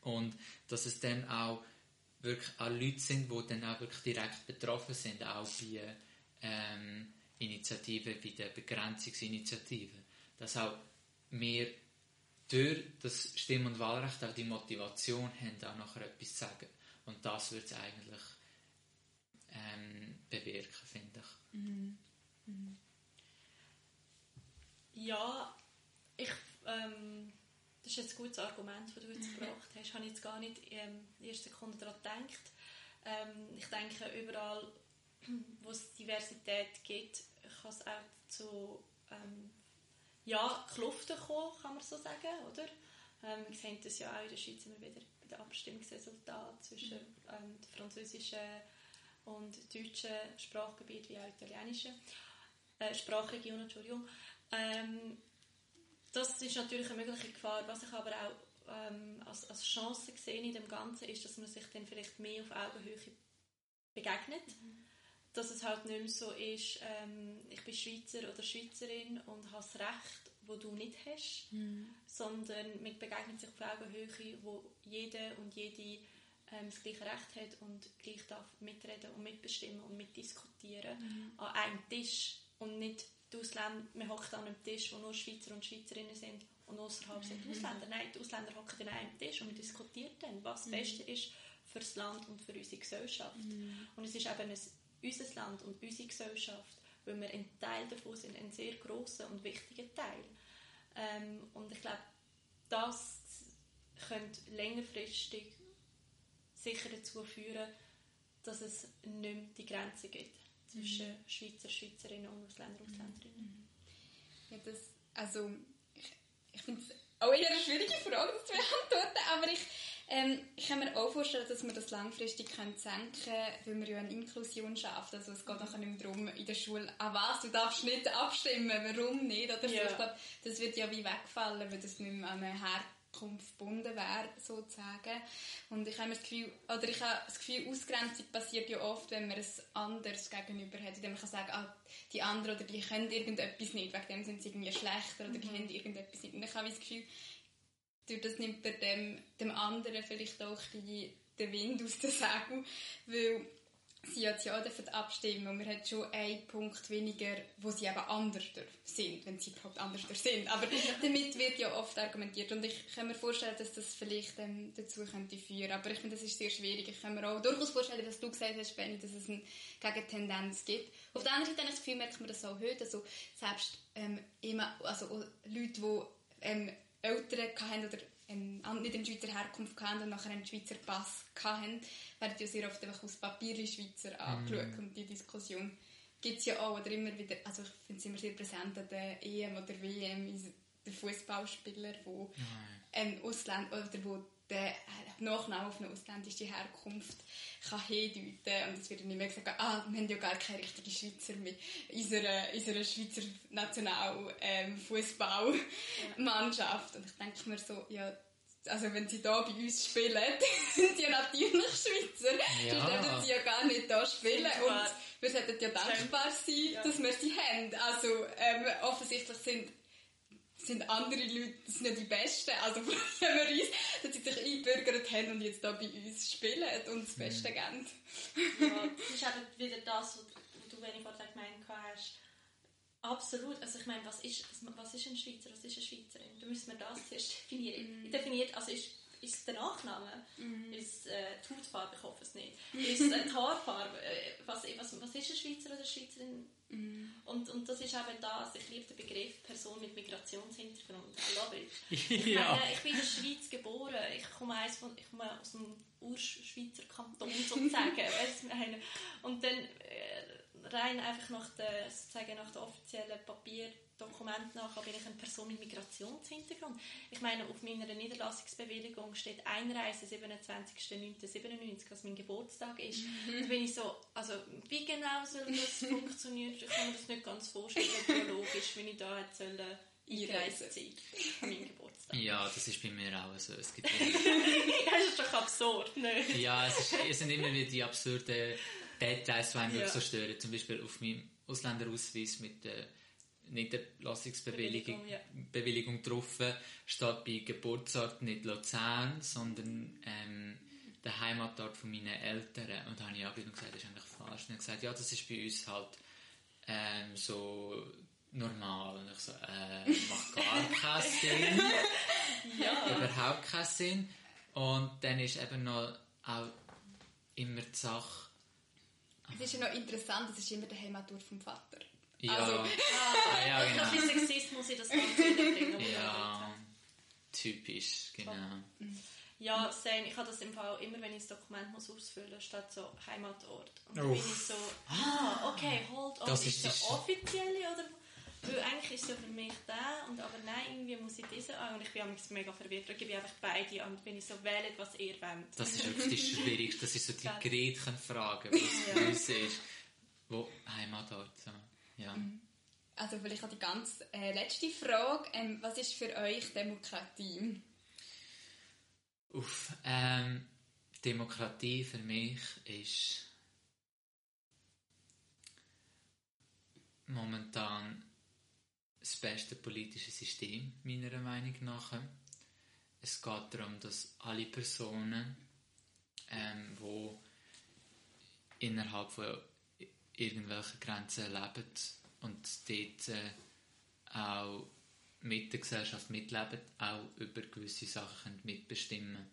Und dass es dann auch wirklich auch Leute sind, die dann auch wirklich direkt betroffen sind, auch bei ähm, Initiativen wie der Begrenzungsinitiative. Dass auch wir durch das Stimm- und Wahlrecht auch die Motivation haben, auch nachher etwas zu sagen. Und das wird es eigentlich ähm, bewirken, finde ich. Mhm. Mhm. Ja, ich, ähm, das ist jetzt ein gutes Argument, das du jetzt gebracht hast. Habe ich jetzt gar nicht ähm, in der ersten Sekunde daran gedacht. Ähm, ich denke, überall, wo es Diversität gibt, kann es auch zu ähm, ja, Kluften kommen, kann man so sagen, oder? Ähm, wir sehen das ja auch in der Schweiz immer wieder bei den Abstimmungsresultaten zwischen ähm, den französischen und deutschen Sprachgebieten wie auch italienischen äh, Sprachregionen, Entschuldigung. Ähm, das ist natürlich eine mögliche Gefahr. Was ich aber auch ähm, als, als Chance sehe in dem Ganzen, ist, dass man sich dann vielleicht mehr auf Augenhöhe begegnet. Mhm. Dass es halt nicht mehr so ist, ähm, ich bin Schweizer oder Schweizerin und habe das Recht, wo du nicht hast, mhm. sondern man begegnet sich auf Augenhöhe, wo jeder und jede ähm, das gleiche Recht hat und gleich darf mitreden und mitbestimmen und mitdiskutieren mhm. an einem Tisch und nicht die Ausländer, man hockt an einem Tisch, wo nur Schweizer und Schweizerinnen sind und außerhalb sind mhm. Ausländer. Nein, die Ausländer hocken an einem Tisch und man diskutiert dann, was das mhm. Beste ist für das Land und für unsere Gesellschaft. Mhm. Und es ist eben ein, unser Land und unsere Gesellschaft, weil wir ein Teil davon sind, ein sehr grosser und wichtiger Teil. Ähm, und ich glaube, das könnte längerfristig sicher dazu führen, dass es nicht mehr die Grenze gibt zwischen mhm. Schweizer, Schweizerinnen und Ausländer, Ausländerinnen? Ja, das, also, ich, ich finde es auch eher eine schwierige Frage zu beantworten, aber ich, ähm, ich kann mir auch vorstellen, dass wir das langfristig können senken können, weil wir ja eine Inklusion schaffen. Also es geht nachher nicht mehr darum, in der Schule, ah was, du darfst nicht abstimmen, warum nicht? Oder ja. Ich glaube, das wird ja wie wegfallen, weil das nicht mehr an eine Her Herkunft gebunden wäre, sozusagen. Und ich habe das Gefühl, oder ich habe das Gefühl, Ausgrenzung passiert ja oft, wenn man es anders gegenüber hat, indem man kann sagen, ah, die anderen oder die können irgendetwas nicht, wegen dem sind sie irgendwie schlechter oder die mhm. können irgendetwas nicht. Und ich habe das Gefühl, durch das nimmt er dem, dem anderen vielleicht auch ein den Wind aus den Segeln, weil sie jetzt ja dürfen abstimmen und man hat schon einen Punkt weniger, wo sie eben anders sind, wenn sie überhaupt anders sind. Aber damit wird ja oft argumentiert und ich kann mir vorstellen, dass das vielleicht ähm, dazu könnte führen. Aber ich finde, das ist sehr schwierig. Ich kann mir auch durchaus vorstellen, was du gesagt hast, Benny, dass es eine Gegentendenz gibt. Auf der anderen Seite habe ich das Gefühl, merkt man das auch heute, also selbst ähm, immer, also Leute, die ähm, Eltern hatten oder ähm, nicht eine Schweizer Herkunft hatten und nachher einen Schweizer Pass hatten, werden ja sehr oft einfach aus Papierli Schweizer angeschaut. Und die Diskussion gibt es ja auch. Oder immer wieder, also ich finde es immer sehr präsent an der EM oder WM, der Fußballspieler, wo ein Ausländer oder wo der Nachname auf eine ausländische Herkunft kann hindeuten Und es wird nicht mehr gesagt, ah, wir haben ja gar keine richtige Schweizer mehr in unserer, unserer Schweizer National-Fußballmannschaft. Ähm, und ich denke mir so, ja, also wenn sie da bei uns spielen, sind sie natürlich Schweizer. Ja. Sonst würden sie ja gar nicht da spielen. Und wir sollten ja dankbar sein, ja. dass wir sie haben. Also ähm, offensichtlich sind sind andere Leute sind ja die Besten. Also freuen wir uns, dass sie sich eingebürgert haben und jetzt hier bei uns spielen und das Beste geben. ja, das ist eben wieder das, was du, wenn ich vorhin gemeint hast. Absolut. Also ich meine, was ist, was ist ein Schweizer, was ist eine Schweizerin? Da müssen wir das zuerst definieren. Mhm. Definiert, also ist, ist es der Nachname? Mhm. Ist äh, die Hautfarbe? Ich hoffe es nicht. Ist es die Haarfarbe? Äh, was, was, was ist ein Schweizer oder eine Schweizerin? Mhm. Und, und das ist eben das, ich liebe den Begriff Person mit Migrationshintergrund. I love it. Ich, ja. meine, ich bin in der Schweiz geboren, ich komme, eins von, ich komme aus dem Urschweizer Kanton sozusagen. und dann äh, rein einfach nach der, sozusagen nach der offiziellen Papier Dokument nach bin ich eine Person mit Migrationshintergrund. Ich meine, auf meiner Niederlassungsbewilligung steht Einreise 27.09.97, was mein Geburtstag ist. Mhm. Da bin ich so, also wie genau soll das funktionieren? Ich kann mir das nicht ganz vorstellen, biologisch, wenn ich da hätte sollen einreisen sein an meinem Geburtstag. Ja, das ist bei mir auch so. Es gibt das ist doch absurd, ne? Ja, es, ist, es sind immer wieder die absurden Details, die einem ja. so stören. Zum Beispiel auf meinem Ausländerausweis mit der Niederlassungsbewilligung Bewilligung, ja. Bewilligung getroffen, statt bei Geburtsort nicht Luzern, sondern ähm, der Heimatort von meinen Eltern. Und da habe ich auch gesagt, das ist eigentlich falsch. Und er gesagt, ja, das ist bei uns halt ähm, so normal. Und ich so, äh, macht gar keinen Sinn. ja. Überhaupt keinen Sinn. Und dann ist eben noch auch immer die Sache, es ist ja noch interessant, es ist immer der Heimatort vom Vater. Ja. Also, ah, ja, genau. Ein bisschen Sexismus in das Ganze bringen. ja, typisch, genau. Mhm. Ja, same. Ich habe das im Fall immer, wenn ich das Dokument muss ausfüllen muss, steht so Heimatort. Und dann bin ich so, ah, okay, hold on. Das ist, ist der offizielle oder... Weil eigentlich ist es ja für mich der, und aber nein, irgendwie muss ich diesen an. Und ich bin mega verwirrt. Da gebe ich einfach beide an und bin ich so, wählt, was ihr wollt. Das ist wirklich das Schwierigste. Das ist so die Gretchenfrage, was ja. für uns ist. Wo Heimatort. Ja. Mhm. Also vielleicht auch die ganz äh, letzte Frage. Ähm, was ist für euch Demokratie? Uff, ähm, Demokratie für mich ist momentan das beste politische System, meiner Meinung nach. Es geht darum, dass alle Personen, ähm, die innerhalb von irgendwelchen Grenzen leben und dort äh, auch mit der Gesellschaft mitleben, auch über gewisse Sachen mitbestimmen.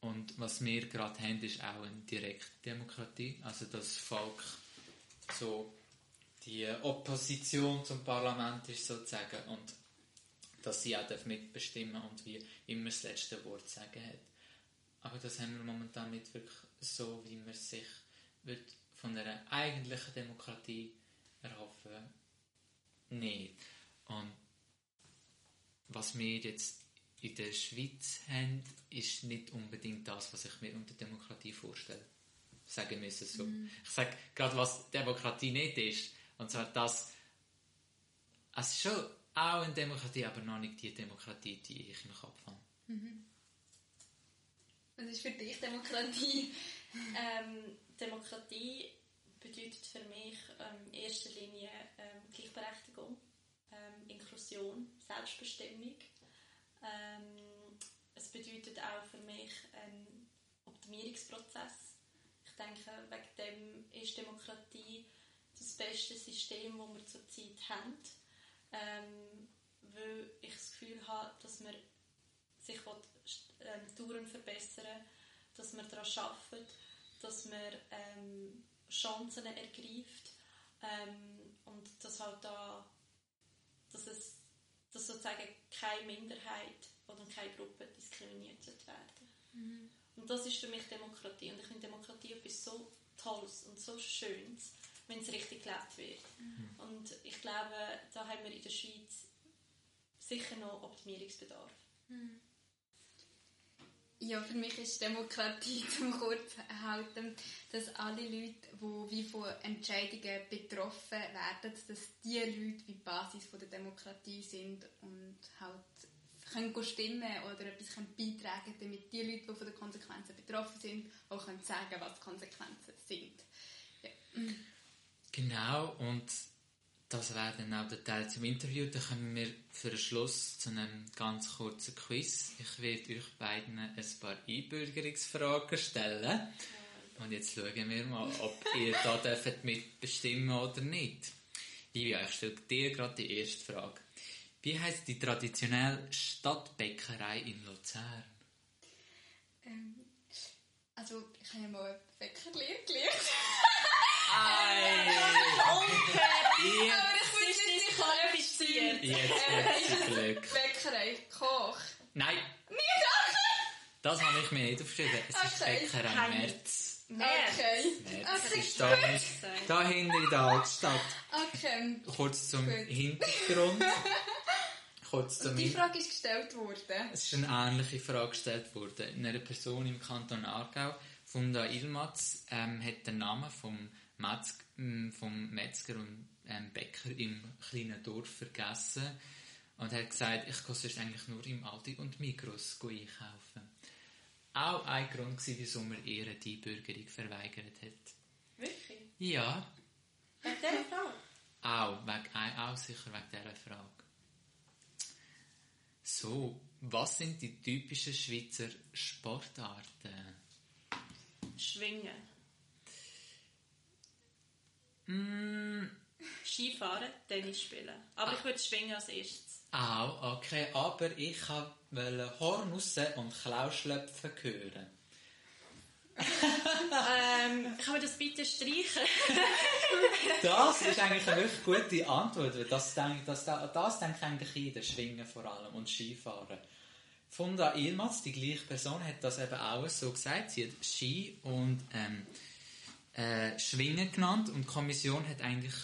Und was wir gerade haben, ist auch eine Direktdemokratie, also das Volk so die Opposition zum Parlament ist sozusagen und dass sie auch mitbestimmen und wie immer das letzte Wort sagen hat. Aber das haben wir momentan nicht wirklich so, wie man sich wird von einer eigentlichen Demokratie erhoffen nicht. Und was wir jetzt in der Schweiz haben, ist nicht unbedingt das, was ich mir unter Demokratie vorstelle. Sagen wir es so. Mm. Ich sage gerade, was Demokratie nicht ist. Und zwar das, es ist schon auch eine Demokratie, aber noch nicht die Demokratie, die ich im Kopf habe. Mhm. Was ist für dich Demokratie? ähm, Demokratie bedeutet für mich ähm, in erster Linie ähm, Gleichberechtigung, ähm, Inklusion, Selbstbestimmung. Ähm, es bedeutet auch für mich einen Optimierungsprozess. Ich denke, wegen dem ist Demokratie das beste System, das wir zurzeit haben, ähm, weil ich das Gefühl habe, dass wir sich ähm, Touren verbessern dass wir daran arbeiten, dass man ähm, Chancen ergreift ähm, und dass halt da dass es dass sozusagen keine Minderheit oder keine Gruppe diskriminiert werden. Und das ist für mich Demokratie. Und ich finde Demokratie etwas so Tolles und so Schönes, wenn es richtig gelebt wird. Und ich glaube, da haben wir in der Schweiz sicher noch Optimierungsbedarf. Ja, für mich ist Demokratie zum Kurzhalten, dass alle Leute, die wie von Entscheidungen betroffen werden, dass die Leute wie die Basis von der Demokratie sind und halt können stimmen oder etwas können beitragen damit die Leute, die von den Konsequenzen betroffen sind, auch können sagen, was die Konsequenzen sind. Ja. Genau, und das wäre dann auch der Teil zum Interview. Dann kommen wir für den Schluss zu einem ganz kurzen Quiz. Ich werde euch beiden ein paar Einbürgerungsfragen stellen. Und jetzt schauen wir mal, ob ihr da dürft mitbestimmen oder nicht. Livia, ich stelle dir gerade die erste Frage. Wie heisst die traditionelle Stadtbäckerei in Luzern? Ähm, also, ich habe ja mal Bäckerlehre gelernt. Ei! Jetzt, Aber ich ist bin nicht qualifiziert. jetzt hat sie Glück. Bäckerei, Koch. Nein, Nicht das habe ich mir nicht aufgeschrieben. Es ist Okay. Bäckerei Kein- Merz. Okay. Merz Okay. ist da, da hinten in der Altstadt. Okay. Kurz zum Gut. Hintergrund. Kurz zum Die Frage ist gestellt worden. Es ist eine ähnliche Frage gestellt worden. Eine Person im Kanton Aargau, Funda Ilmatz, ähm, hat den Namen vom, Metz, ähm, vom Metzger und ähm, Bäcker im kleinen Dorf vergessen und hat gesagt, ich gehe sonst eigentlich nur im Aldi und Migros einkaufen. Auch ein Grund war, wieso man ihr die Einbürgerung verweigert hat. Wirklich? Ja, Wegen dieser Frau? auch, wegen, auch sicher wegen dieser Frage. So, was sind die typischen Schweizer Sportarten? Schwingen. Mm, Skifahren, Tennis spielen. Aber ich würde Schwingen als erstes. auch, okay, aber ich wollte Horn raus und Klauschlöpfen hören. ähm, kann man das bitte streichen? Das ist eigentlich eine wirklich gute Antwort, weil das, denk, das, das denke eigentlich jeder, Schwingen vor allem und Skifahren. Funda Ilmaz, die gleiche Person, hat das eben auch so gesagt. Sie hat Ski und ähm, äh, Schwingen genannt und die Kommission hat eigentlich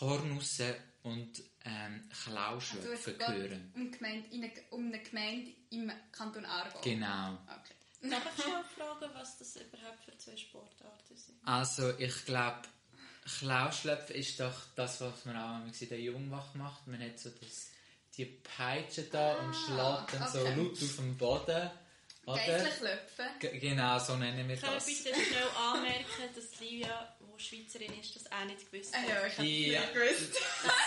Hornusse und ähm, Also es Klauschlöpfen geht hören. um, Gemeinde, in eine, um eine Gemeinde im Kanton Aargau. Genau. Okay. Darf ich schon fragen, was das überhaupt für zwei Sportarten sind? Also ich glaube, Klauschlöpfen ist doch das, was man auch in der Jungwach macht. Man hat so das, die Peitsche da und schlägt dann so okay. laut auf dem Boden. Oder? Geistlich löpfen. G genau, so nennen wir wir das. bitte schnell anmerken, dass Livia, die Schweizerin ist, das auch nicht gewusst Ah hat? ja, ich habe es Ja. nicht gewusst.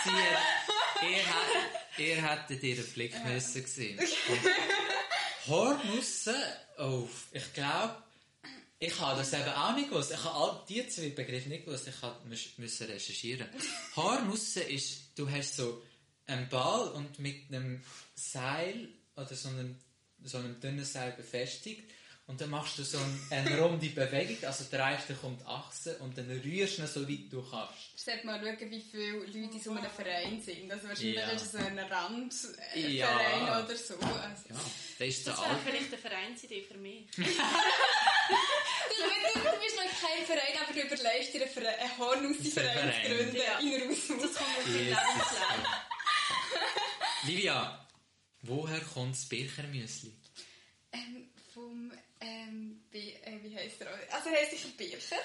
Sie hat, ihr, hat, ihr hättet ihren Blick müssen sehen. Hornussen, oh, ich glaube, ich habe das eben auch nicht gewusst. Ich habe all die zwei Begriffe nicht gewusst. Ich habe müssen recherchieren. Hornussen ist, du hast so einen Ball und mit einem Seil oder so einem, so einem dünnen Seil befestigt. Und dann machst du so eine, runde Bewegung, also drehst dich um die Achse und dann rührst du ihn so weit du kannst. Ich sollte mal schauen, wie viele Leute in so einem Verein sind. Also wahrscheinlich Ja. ist es so ein Randverein Ja. oder so. Also. Ja, das ist der Das wäre vielleicht eine Vereinsidee für mich. Du, du, bist noch kein Verein, aber du überlegst dir einen, Verein, einen Hornussi-Verein Verein. zu gründen Ja. in Rusmus. Das kommt mir lebenslauf. Livia, woher kommt das Birchermüsli? Ähm, vom, ähm, wie, äh, wie heisst er? Also er heisst sicher Bircher.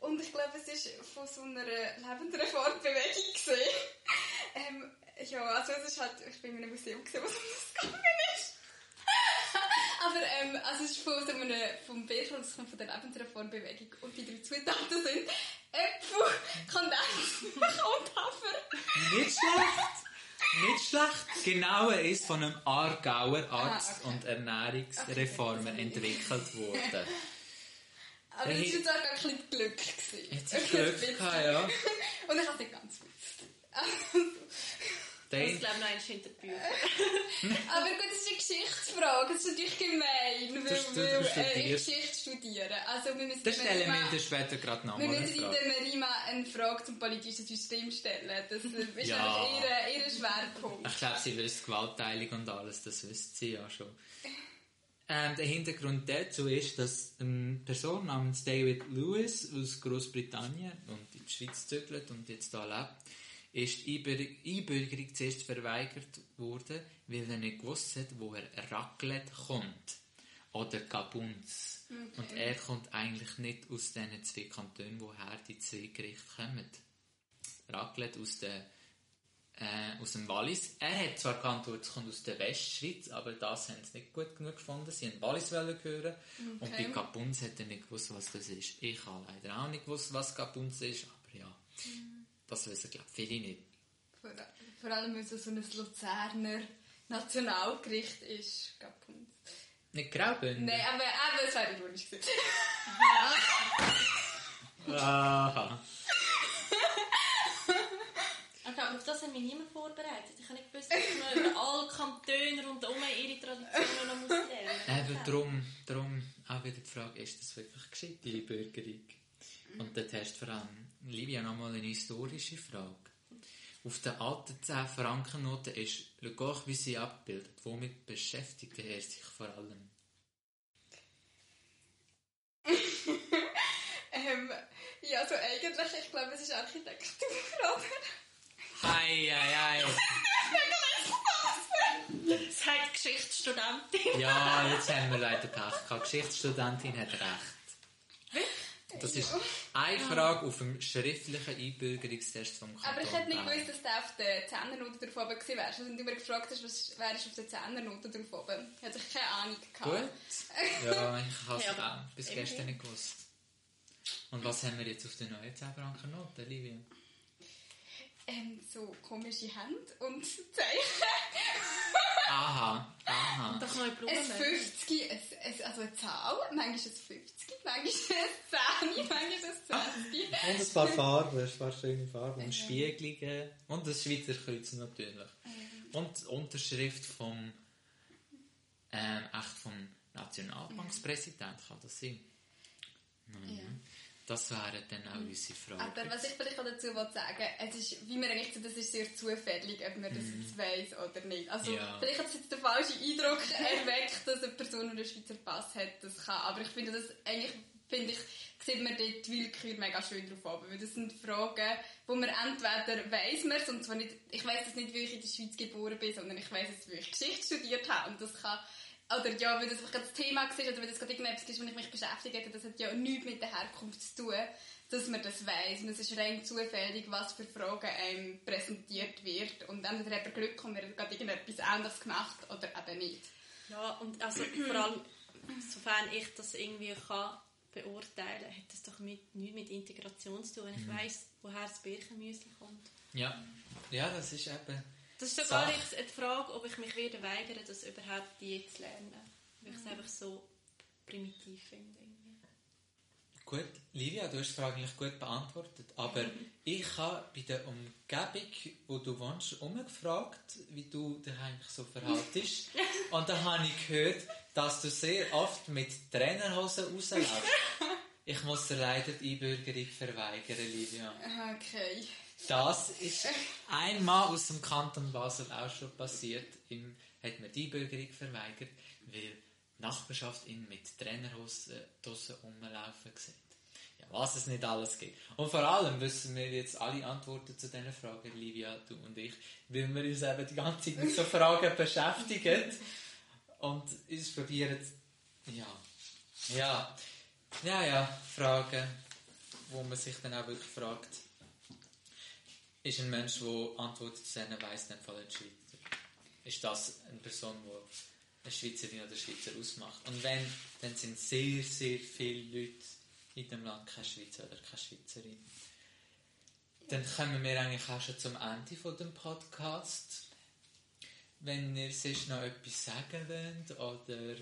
Und ich glaube, es ist von so einer Lebensreformbewegung gesehen. ähm, ja, also es ist halt, ich bin in einem Museum gesehen, wo es um das gegangen ist. Aber ähm, also es ist von so einem, vom Bircher und es kommt von der Lebensreformbewegung. Und die drei Zutaten sind Äpfel, Kondens und Hafer. Nicht schlecht! Nicht schlecht! Genau, er ist von einem Aargauer Arzt Ah, okay. und Ernährungsreformer Okay, entwickelt worden. Aber das war sogar ein bisschen Glück. gewesen. Jetzt du Glück gehabt, ja. Und ich habe es nicht ganz gewusst. Das Dann, glaube ich noch eins hinter die. Aber gut, das ist eine Geschichtsfrage. Das ist natürlich gemein, weil, das äh, ich. Geschichte studiere. Also wir müssen das stellen wir dir später gerade wir nochmal eine müssen in der Merima eine Frage zum politischen System stellen. Das äh, ist Ja. ihr, ihr Schwerpunkt. Ich glaube, sie weiß Gewaltteilung und alles, das wüsste sie ja schon. Ähm, der Hintergrund dazu ist, dass eine Person namens David Lewis aus Großbritannien und in die Schweiz zügelt und jetzt hier lebt, ist die Einbür- Einbürgerung zuerst verweigert worden, weil er nicht gewusst hat, woher Raclette kommt. Oder Gabuns. Und er kommt eigentlich nicht aus diesen zwei Kantonen, woher die zwei Gerichte kommen. Raclette aus der äh, aus dem Wallis. Er hat zwar geantwortet, es kommt aus der Westschweiz, aber das haben sie nicht gut genug gefunden. Sie wollten Wallis hören. Und bei Gabuns hat er nicht gewusst, was das ist. Ich habe leider auch nicht gewusst, was Gabuns ist, aber ja, das wissen, glaube ich, viele nicht. Vor, vor allem, weil es so ein Luzerner Nationalgericht ist. Gapunz. Nicht Graubünden? Nein, aber, aber es wäre ironisch gewesen. Aha. Okay, aber auf das hat mich niemand vorbereitet. Ich habe nicht gewusst, dass man über alle Kantone rundherum ihre Traditionen noch muss lernen Eben drum, drum auch wieder die Frage, ist das wirklich gescheit, die Einbürgerung? Und dort hast du vor allem, Livia, nochmal eine historische Frage. Auf der alten 10 Frankennote ist, schau auch, wie sie abbildet. Womit beschäftigt er sich vor allem? Ähm, ja, so eigentlich, ich glaube, es ist Architektur, oder? Hei, hei, hei. Das die Geschichtsstudentin. Ja, jetzt haben wir leider Pech gehabt. Die Geschichtsstudentin hat recht. Das ist eine Frage auf dem schriftlichen Einbürgerungstest vom Kanton Aber ich hätte nicht gewusst, dass der auf der Zehnernote drauf oben gewesen wärst. Wenn du mir gefragt hast, was wärst du auf der Zehnernote drauf oben, hätte ich keine Ahnung gehabt. Gut. Ja, ich habe es Ja, auch bis gestern nicht gewusst. Und was haben wir jetzt auf der neuen 10 Franken Note, Livia? Ähm, so komische Hände und Zeichen. Aha, aha. Doch neue Blumen. Ein 50, ein, ein, also eine Zahl, manchmal ein 50, manchmal ein 10, manchmal ein 20. Und ein paar Farben, ein paar schöne Farben. Und Spiegelungen. Und das Schweizer Kreuz natürlich. Und die Unterschrift vom, ähm, echt vom Nationalbankspräsident, kann das sein? Mhm. Das wären dann auch unsere Fragen. Aber was ich vielleicht auch dazu sagen es ist, wie man eigentlich sagt, das ist sehr zufällig, ob man das jetzt weiss oder nicht. Also, Ja. vielleicht hat es jetzt den falschen Eindruck erweckt, dass eine Person, die einen Schweizer Pass hat, das kann. Aber ich finde, das eigentlich, finde ich, sieht man dort die Willkür mega schön drauf oben. Weil das sind Fragen, wo man entweder weiss man es, und zwar nicht, ich weiss das nicht, weil ich in der Schweiz geboren bin, sondern ich weiss es, weil ich Geschichte studiert habe. Und das kann, oder ja, weil das einfach das Thema war, oder weil das gerade irgendetwas ist, womit ich mich beschäftigt habe, das hat ja nichts mit der Herkunft zu tun, dass man das weiss. Und es ist rein zufällig, was für Fragen einem präsentiert wird. Und entweder hat man Glück und man hat gerade irgendetwas anderes gemacht, oder eben nicht. Ja, und also vor allem, sofern ich das irgendwie kann beurteilen kann, hat das doch mit, nichts mit Integration zu tun, wenn ich weiss, woher das Birchenmüsli kommt. Ja. ja, das ist eben... Das ist sogar jetzt die Frage, ob ich mich werde weigern, das überhaupt je zu lernen. Weil ich es einfach so primitiv finde. Gut, Livia, du hast die Frage eigentlich gut beantwortet. Aber ich habe bei der Umgebung, wo du wohnst, umgefragt, wie du dich eigentlich so verhaltest. Und da habe ich gehört, dass du sehr oft mit Trainerhosen rausläufst. Ich muss dir leider die Einbürgerung verweigern, Livia. Okay. Das ist einmal aus dem Kanton Basel auch schon passiert. Ihm hat man die Einbürgerung verweigert, weil die Nachbarschaft ihn mit Trainerhosen draussen rumlaufen sieht. Ja, was es nicht alles gibt. Und vor allem wissen wir jetzt alle Antworten zu diesen Fragen, Livia, du und ich, weil wir uns eben die ganze Zeit mit so Fragen beschäftigen und uns probieren, ja, ja, ja, ja, Fragen, wo man sich dann auch wirklich fragt, ist ein Mensch, der Antworten zu denen weiss, dann Fall ein Schweizer. Ist das eine Person, die eine Schweizerin oder Schweizer ausmacht? Und wenn, dann sind sehr, sehr viele Leute in dem Land kein Schweizer oder keine Schweizerin. Dann kommen wir eigentlich auch schon zum Ende von dem Podcast. Wenn ihr sonst noch etwas sagen wollt oder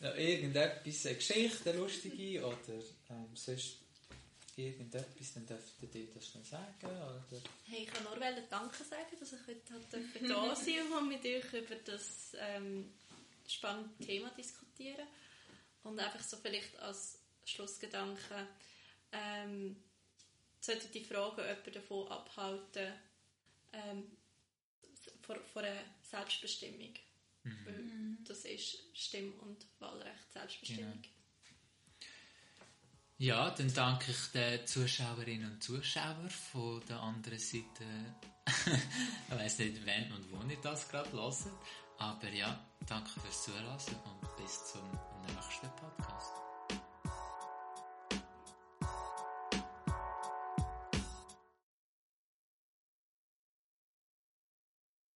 noch irgendetwas, eine Geschichte, eine lustige oder ähm, sonst irgendetwas, dann dürftet ihr das schon sagen, oder? Hey, ich kann nur Danke sagen, dass ich heute halt da sein und mit euch über das ähm, spannende Thema diskutieren. Und einfach so vielleicht als Schlussgedanke, ähm, sollte die Frage jemanden davon abhalten, ähm, vor, vor einer Selbstbestimmung. Mhm. Das ist Stimm- und Wahlrecht, Selbstbestimmung. Genau. Ja, dann danke ich den Zuschauerinnen und Zuschauern von der anderen Seite. ich weiß nicht, wann und wo ich das gerade höre. Aber ja, danke fürs Zuhören und bis zum nächsten Podcast.